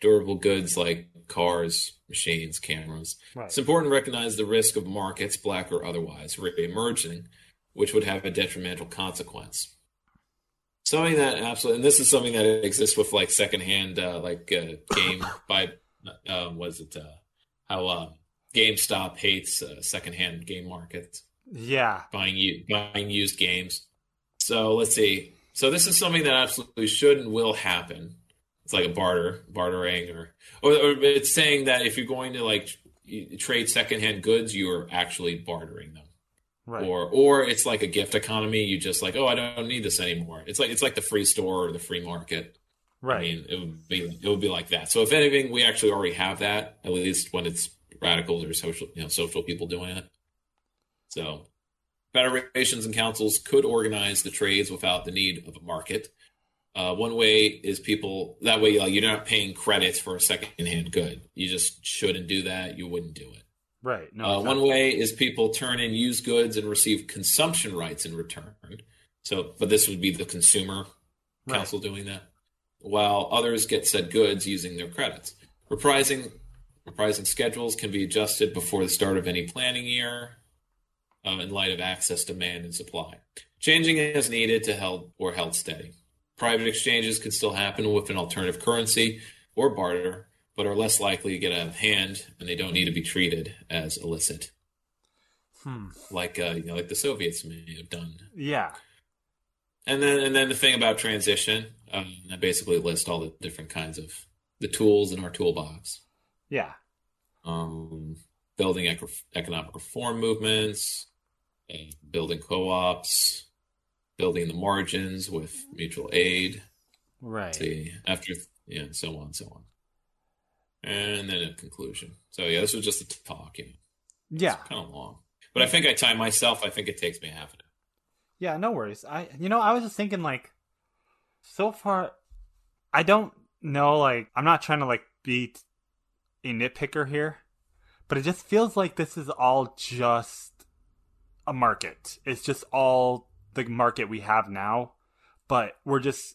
Durable goods like cars, machines, cameras. Right. It's important to recognize the risk of markets, black or otherwise, re emerging, which would have a detrimental consequence. Something that absolutely, and this is something that exists with like secondhand, uh, like uh, game by, uh, was it uh, how uh, GameStop hates uh, secondhand game markets, Yeah. buying you buying used games. So let's see. So this is something that absolutely should and will happen. It's like a barter, bartering, or, or or it's saying that if you're going to like trade secondhand goods, you're actually bartering them. Right. Or or it's like a gift economy. You just like, oh, I don't need this anymore. It's like it's like the free store or the free market. Right. I mean, it would be it would be like that. So if anything, we actually already have that. At least when it's radicals or social, you know, social people doing it. So federations and councils could organize the trades without the need of a market. Uh, one way is people that way like, you're not paying credits for a secondhand good. You just shouldn't do that. You wouldn't do it. Right. No. Uh, exactly. One way is people turn in used goods and receive consumption rights in return. So, but this would be the consumer Right. council doing that, while others get said goods using their credits. Reprising reprising schedules can be adjusted before the start of any planning year, um, in light of access, demand, and supply. Changing as needed to held or held steady. Private exchanges can still happen with an alternative currency or barter, but are less likely to get out of hand, and they don't need to be treated as illicit, Hmm. like uh, you know, like the Soviets may have done. Yeah. And then, and then the thing about transition, um, I basically list all the different kinds of the tools in our toolbox. Yeah. Um, building eco- economic reform movements, uh, building co-ops, building the margins with mutual aid. Right. See after, yeah, and so on, and so on, and then a conclusion. So yeah, this was just a talk, you know, Yeah. kind of long, but I think I time myself. I think it takes me half an hour. Yeah, no worries. I you know, I was just thinking like so far I don't know like I'm not trying to like be a nitpicker here, but it just feels like this is all just a market. It's just all the market we have now, but we're just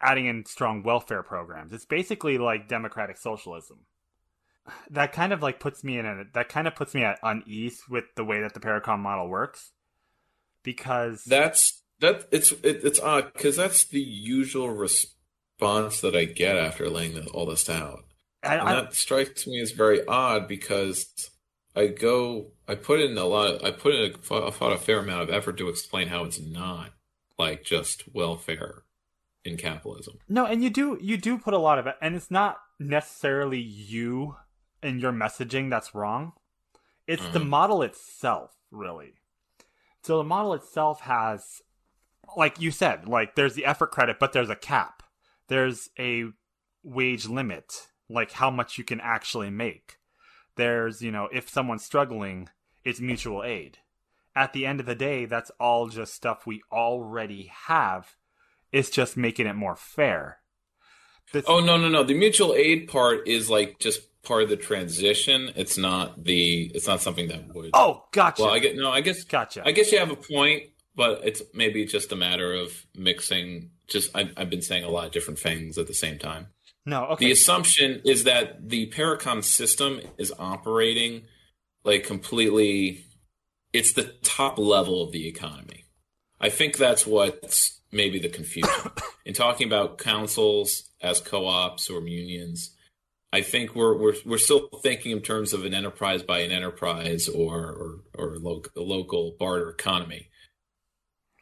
adding in strong welfare programs. It's basically like democratic socialism. That kind of like puts me in a that kind of puts me at unease with the way that the Parecon model works because That's that. It's it, it's odd because that's the usual response that I get after laying the, all this out, I- and I- that strikes me as very odd because I go, I put in a lot, of, I put in a, I thought a fair amount of effort to explain how it's not like just welfare in capitalism. No, and you do you do put a lot of it, and it's not necessarily you and your messaging that's wrong. It's the Mhm. model itself, really. So the model itself has, like you said, like there's the effort credit, but there's a cap. There's a wage limit, like how much you can actually make. There's, you know, if someone's struggling, it's mutual aid. At the end of the day, that's all just stuff we already have. It's just making it more fair. Oh no no no! The mutual aid part is like just part of the transition. It's not the. It's not something that would. Oh, gotcha. Well, I get no. I guess gotcha. I guess you have a point, but it's maybe just a matter of mixing. Just I've, I've been saying a lot of different things at the same time. No, okay. The assumption is that the Parecon system is operating like completely. It's the top level of the economy. I think that's what's maybe the confusion in talking about councils as co-ops or unions. I think we're we're we're still thinking in terms of an enterprise by an enterprise or or, or local, a local barter economy.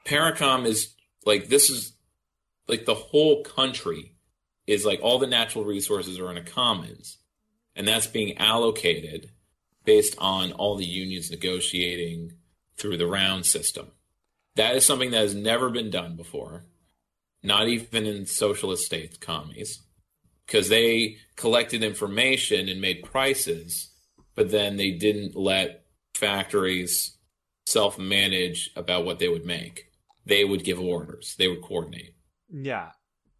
Parecon is like this is like the whole country is like all the natural resources are in a commons, and that's being allocated based on all the unions negotiating through the round system. That is something that has never been done before, not even in socialist states, commies, because they collected information and made prices, but then they didn't let factories self manage about what they would make. They would give orders, they would coordinate. Yeah.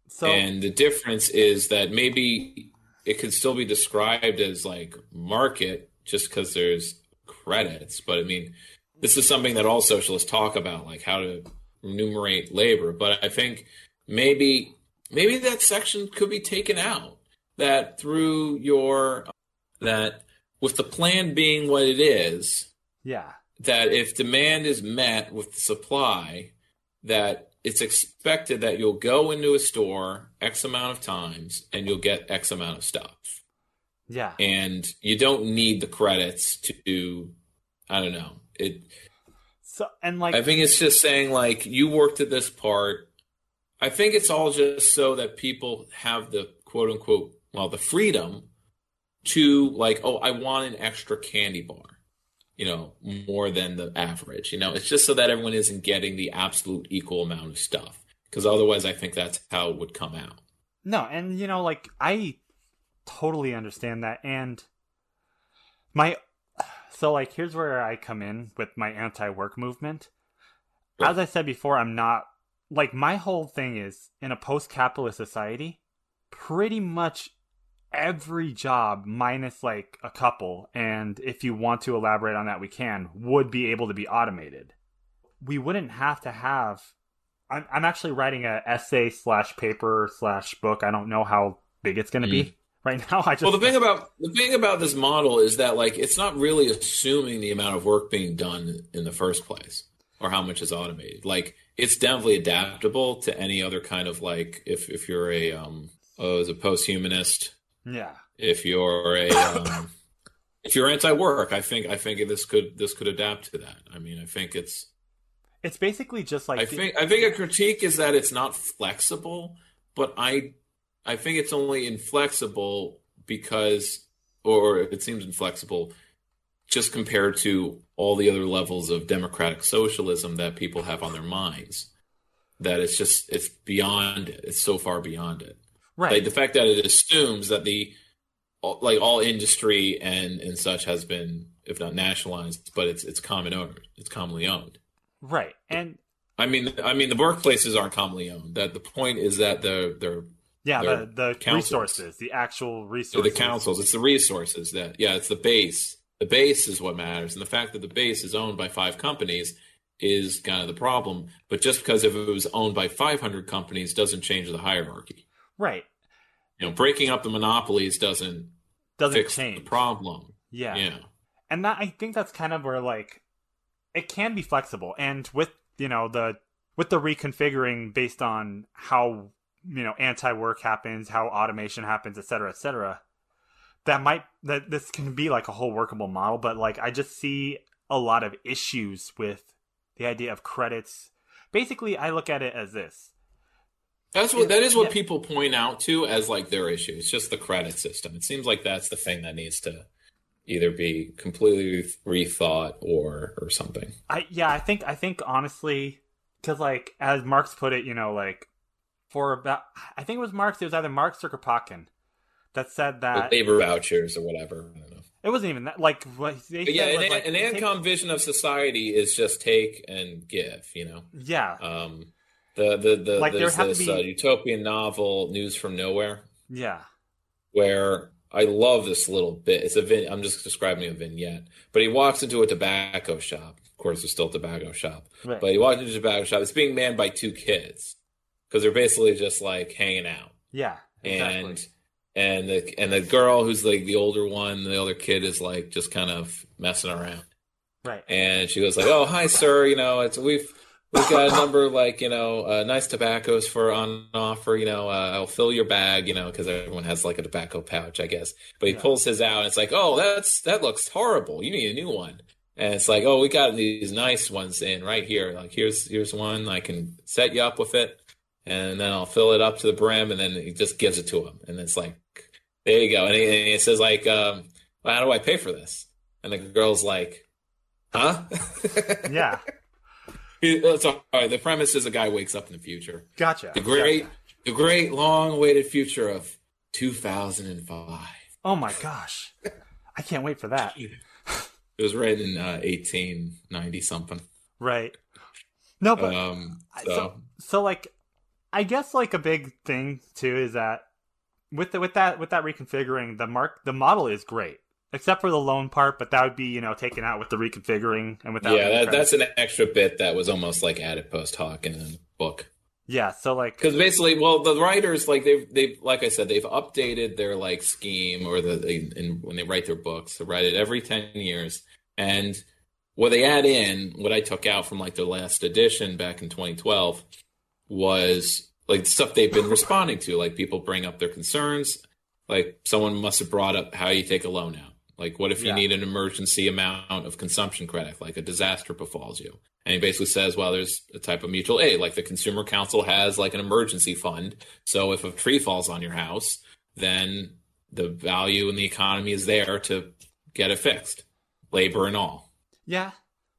So and the difference is that maybe it could still be described as like market just because there's credits, but I mean, this is something that all socialists talk about, like how to remunerate labor. But I think maybe maybe that section could be taken out. That through your that with the plan being what it is, yeah. that if demand is met with the supply, that it's expected that you'll go into a store X amount of times and you'll get X amount of stuff. Yeah. And you don't need the credits to I don't know. It, So and like I think it's just saying like you worked at this part. I think it's all just so that people have the quote unquote well the freedom to like, oh, I want an extra candy bar, you know, more than the average. You know, it's just so that everyone isn't getting the absolute equal amount of stuff. Because otherwise, I think that's how it would come out. No, and you know, like I totally understand that, and my so like here's where I come in with my anti-work movement. As I said before, I'm not like my whole thing is in a post-capitalist society, pretty much every job minus like a couple and if you want to elaborate on that we can would be able to be automated. We wouldn't have to have i'm, I'm actually writing a essay slash paper slash book. I don't know how big it's going to be mm. Right now i just Well, the thing about the thing about this model is that like it's not really assuming the amount of work being done in the first place or how much is automated. Like it's definitely adaptable to any other kind of like if if you're a um oh, as a post-humanist, yeah if you're a um, if you're anti-work, I think I think this could this could adapt to that. I mean, I think it's it's basically just like I think I think a critique is that it's not flexible, but I I think it's only inflexible because or it seems inflexible just compared to all the other levels of democratic socialism that people have on their minds. That it's just it's beyond it. It's so far beyond it. Right. Like the fact that it assumes that the like all industry and and such has been if not nationalized, but it's it's common owned. It's commonly owned. right and I mean, I mean, the workplaces aren't commonly owned. That the point is that the they're yeah the, the councils. resources the actual resources the councils. It's the resources that yeah, it's the base. The base is what matters, and the fact that the base is owned by five companies is kind of the problem. But just because if it was owned by 500 companies doesn't change the hierarchy. right You know, breaking up the monopolies doesn't doesn't fix change the problem. Yeah. Yeah. And that I think that's kind of where like it can be flexible and with you know the with the reconfiguring based on how you know anti-work happens, how automation happens, et cetera, et cetera. That might that this can be like a whole workable model, but like I just see a lot of issues with the idea of credits. Basically, I look at it as this. That's what that is what Yeah. people point out to as like their issue. It's just the credit system. It seems like that's the thing that needs to either be completely rethought or or something. I yeah, I think I think honestly, because like as Marx put it, you know, like for about I think it was Marx. It was either Marx or Kropotkin that said that With labor vouchers or whatever. I don't know. it wasn't even that. Like what they But yeah, an, like, an take- Ancom vision of society is just take and give. You know. Yeah, Um, the the the Like, there there's to this be- uh, utopian novel, News from Nowhere, yeah, where I love this little bit. It's a vin- I'm just describing a vignette, but he walks into a tobacco shop. Of course, it's still a tobacco shop, Right. but he walks into a tobacco shop. It's being manned by two kids because they're basically just like hanging out, yeah, exactly. and and the and the girl who's like the older one, the older kid is like just kind of messing around. right, and she goes like, "Oh, hi, sir. You know, it's we've we've got a number like you know uh, nice tobaccos for on offer. You know, uh, I'll fill your bag. You know, because everyone has like a tobacco pouch, I guess. But he Yeah. pulls his out, and it's like, oh, that's that looks horrible. You need a new one. And it's like, oh, we got these nice ones in right here. Like here's here's one. I can set you up with it, and then I'll fill it up to the brim, and then he just gives it to him, and it's like, there you go. And he, and he says like, um, well, how do I pay for this? And the girl's like, huh? yeah, uh, Sorry, the premise is a guy wakes up in the future. gotcha. The great, the great long-awaited future of 2005. Oh my gosh, I can't wait for that. It was written in uh, 1890 something. Right. No, but Um, so, so so like i guess like a big thing too is that with the with that with that reconfiguring the mark the model is great except for the loan part but that would be you know taken out with the reconfiguring and without yeah, that, that's an extra bit that was almost like added post hoc in the book. yeah so like Because basically, well, the writers like they've they've like I said, they've updated their like scheme or the they, in, when they write their books, they write it every ten years, and what they add in, what I took out from like their last edition back in 2012, was like stuff they've been responding to. Like people bring up their concerns. Like someone must have brought up how you take a loan out. Like what if you Yeah. need an emergency amount of consumption credit, like a disaster befalls you? And he basically says, well, there's a type of mutual aid, like the Consumer Council has like an emergency fund. So if a tree falls on your house, then the value in the economy is there to get it fixed, labor and all. Yeah.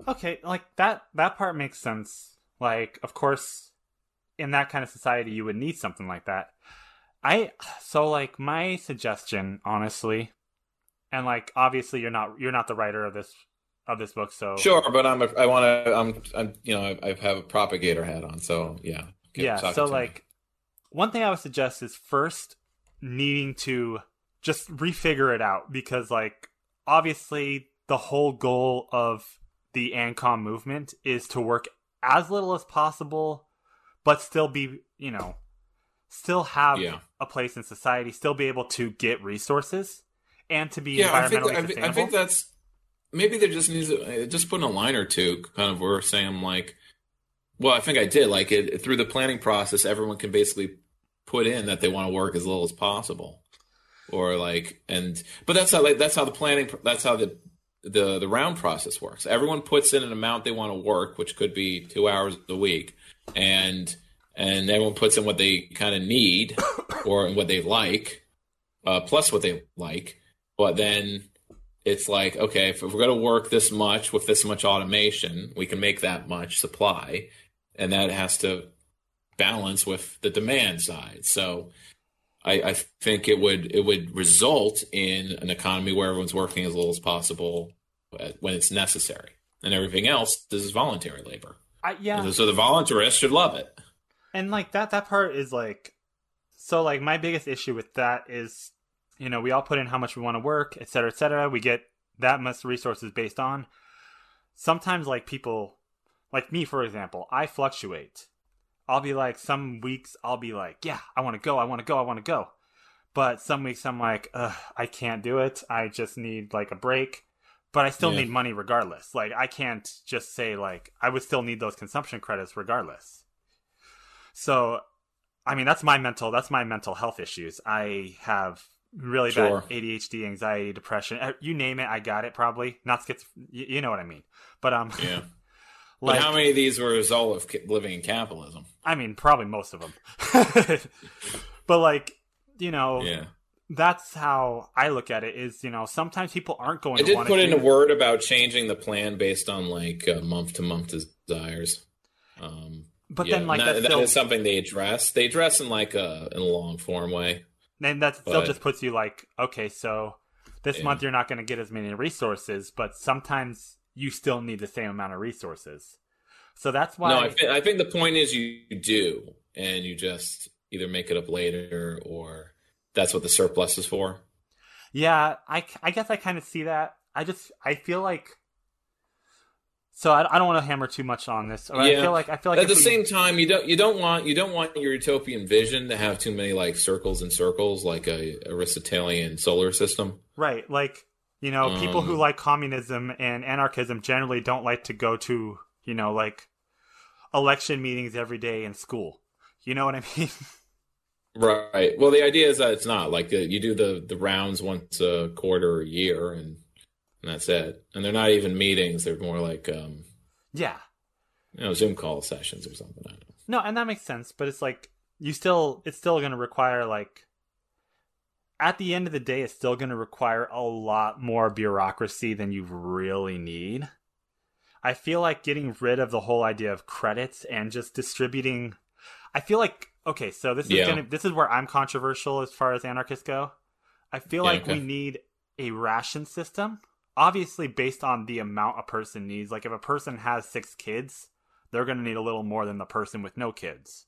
Okay, like that that part makes sense. Like of course in that kind of society you would need something like that. I so like my suggestion honestly and like obviously you're not you're not the writer of this of this book so Sure, but I'm a, I want to I'm I'm you know I, I have a propagator hat on, so yeah. Yeah so to me. like one thing i would suggest is first needing to just refigure it out because like obviously the whole goal of the ancom movement is to work as little as possible but still be you know still have Yeah. a place in society still be able to get resources and to be yeah, environmentally I think, sustainable I think that's maybe there just needs to, uh, just put in a line or two, kind of where saying like, well, I think I did like it through the planning process. Everyone can basically put in that they want to work as little as possible, or like, and but that's how like that's how the planning that's how the the the round process works. Everyone puts in an amount they want to work, which could be two hours a week, and and everyone puts in what they kind of need or what they like, uh, plus what they like. But then it's like, okay, if we're going to work this much with this much automation, we can make that much supply, and that has to balance with the demand side. So. I, I think it would it would result in an economy where everyone's working as little as possible when it's necessary, and everything else this is voluntary labor. I, yeah. So the voluntarists should love it. and like that that part is like so like my biggest issue with that is you know we all put in how much we want to work et cetera et cetera. We get that much resources based on. Sometimes like people like me for example i fluctuate. I'll be like some weeks i'll be like yeah i want to go i want to go i want to go. But some weeks i'm like i can't do it. I just need like a break but i still Yeah. need money regardless like i can't just say like i would still need those consumption credits regardless so, I mean, that's my mental that's my mental health issues. I have really Sure. bad ADHD, anxiety, depression. You name it, I got it. Probably not schiz. You, you know what I mean. But um, Yeah. like but how many of these were a result of living in capitalism? I mean, probably most of them. but like, you know, Yeah. That's how I look at it. Is you know, sometimes people aren't going I to did put in a word about changing the plan based on like uh, month to month desires. Um, But yeah, then, like, that, still- is something they address. They address in like a in a long form way. And that still But- just puts you like, okay, so this Yeah. month you're not going to get as many resources, but sometimes you still need the same amount of resources. So that's why. No, I, thi- I think the point is you do, and you just either make it up later or that's what the surplus is for. Yeah, I, I guess I kind of see that. I just I feel like so I, I don't want to hammer too much on this. Or I feel like I feel like at the we- same time you don't you don't want you don't want your utopian vision to have too many like circles and circles like a Aristotelian solar system. right, like you know, people who Um, like communism and anarchism generally don't like to go to you know like election meetings every day in school. You know what I mean? Right. Well, the idea is that it's not like uh, you do the the rounds once a quarter or a year, and, and that's it. And they're not even meetings; they're more like um, yeah. you know Zoom call sessions or something. I don't know. No, and that makes sense, but it's like you still it's still going to require like at the end of the day it's still going to require a lot more bureaucracy than you really need. I feel like getting rid of the whole idea of credits and just distributing I feel like okay, so this is Yeah. to this is where I'm controversial as far as anarchists go. I feel Yeah, like okay. we need a ration system obviously based on the amount a person needs. Like if a person has 6 kids, they're going to need a little more than the person with no kids.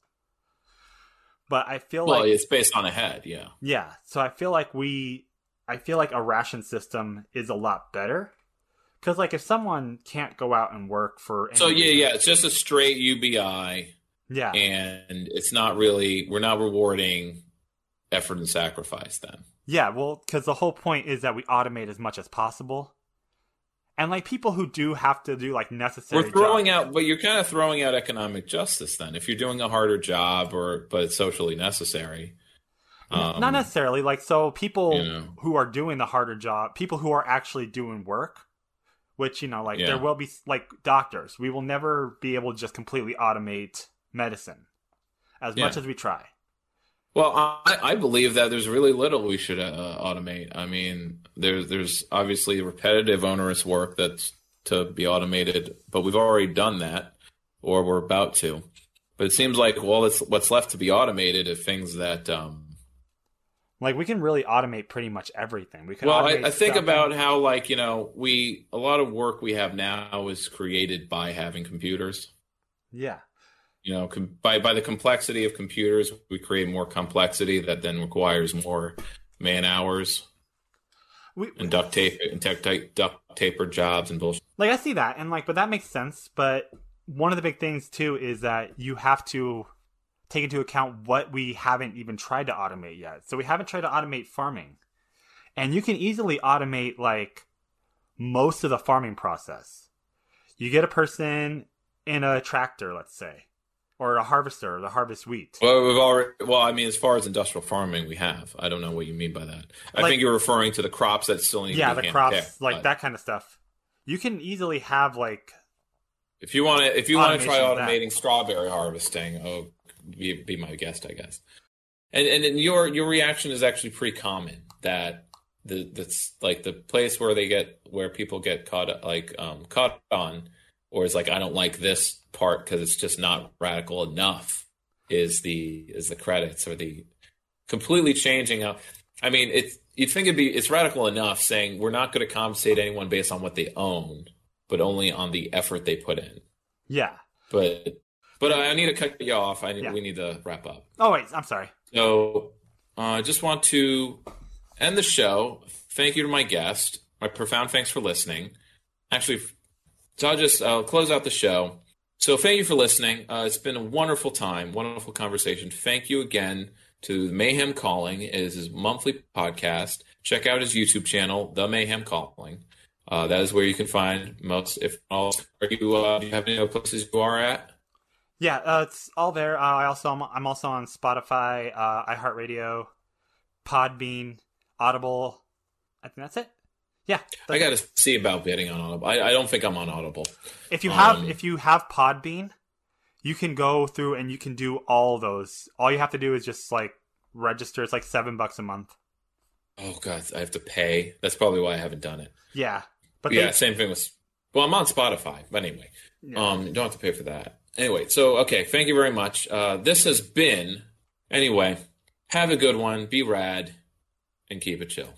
But I feel Well, like it's based on a head, yeah. yeah, so I feel like we I feel like a ration system is a lot better cuz like if someone can't go out and work for So yeah, reason- yeah, it's just a straight UBI, Yeah. and it's not really we're not rewarding effort and sacrifice then. Yeah, well, because the whole point is that we automate as much as possible, and like people who do have to do like necessary. We're throwing jobs- out, but you're kind of throwing out economic justice then. If you're doing a harder job, or but it's socially necessary. Um, not necessarily like so people you know. who are doing the harder job, people who are actually doing work, which you know, like Yeah. there will be like doctors. We will never be able to just completely automate medicine as Yeah. much as we try. Well, I, I believe that there's really little we should uh, automate. I mean, there's there's obviously repetitive, onerous work that's to be automated, but we've already done that, or we're about to. But it seems like well, it's what's left to be automated are things that. Um, Like we can really automate pretty much everything. We can. well, I, I think about and- how like you know we a lot of work we have now is created by having computers. Yeah. You know com- by by the complexity of computers we create more complexity that then requires more man hours We- and duct tape and tech tape duct taper jobs and bullshit Like I see that, and like, but that makes sense. But one of the big things too is that you have to take into account what we haven't even tried to automate yet. So we haven't tried to automate farming, and you can easily automate like most of the farming process. You get a person in a tractor, let's say, or a harvester to harvest wheat. well we've already well i mean as far as industrial farming we have. I don't know what you mean by that. I Like- think you're referring to the crops that still need yeah, the crops, like that kind of stuff. You can easily have like if you want to if you want to try automating strawberry harvesting oh be, be my guest i guess. And and your your reaction is actually pretty common that the that's like the place where they get where people get caught like um caught on or is like i don't like this part because it's just not radical enough is the is the credits or the completely changing out i mean it's you'd think it'd be it's radical enough saying we're not going to compensate anyone based on what they own but only on the effort they put in yeah. but but I need to cut you off. I need, Yeah. we need to wrap up. Oh wait, I'm sorry. So uh, I just want to end the show. Thank you to my guest. My profound thanks for listening. Actually, so I'll just uh, close out the show. So thank you for listening. Uh, it's been a wonderful time, wonderful conversation. Thank you again to Mayhem Calling. It is his monthly podcast. Check out his YouTube channel, The Mayhem Calling. Uh, that is where you can find most, if all. Are you? Uh, do you have any other places you are at? Yeah, uh, it's all there. Uh, I also I'm, also on Spotify, uh, iHeartRadio, Podbean, Audible. I think that's it. Yeah, I got to see about getting on Audible. I, I don't think I'm on Audible. if you have Um, if you have Podbean, you can go through and you can do all those. All you have to do is just like register. It's like seven bucks a month. Oh god, I have to pay. That's probably why I haven't done it. Yeah, but yeah, they- same thing with. Well, I'm on Spotify, but anyway, Yeah. um, you don't have to pay for that. Anyway, so okay, thank you very much. Uh, this has been anyway. Have a good one. Be rad, and keep it chill.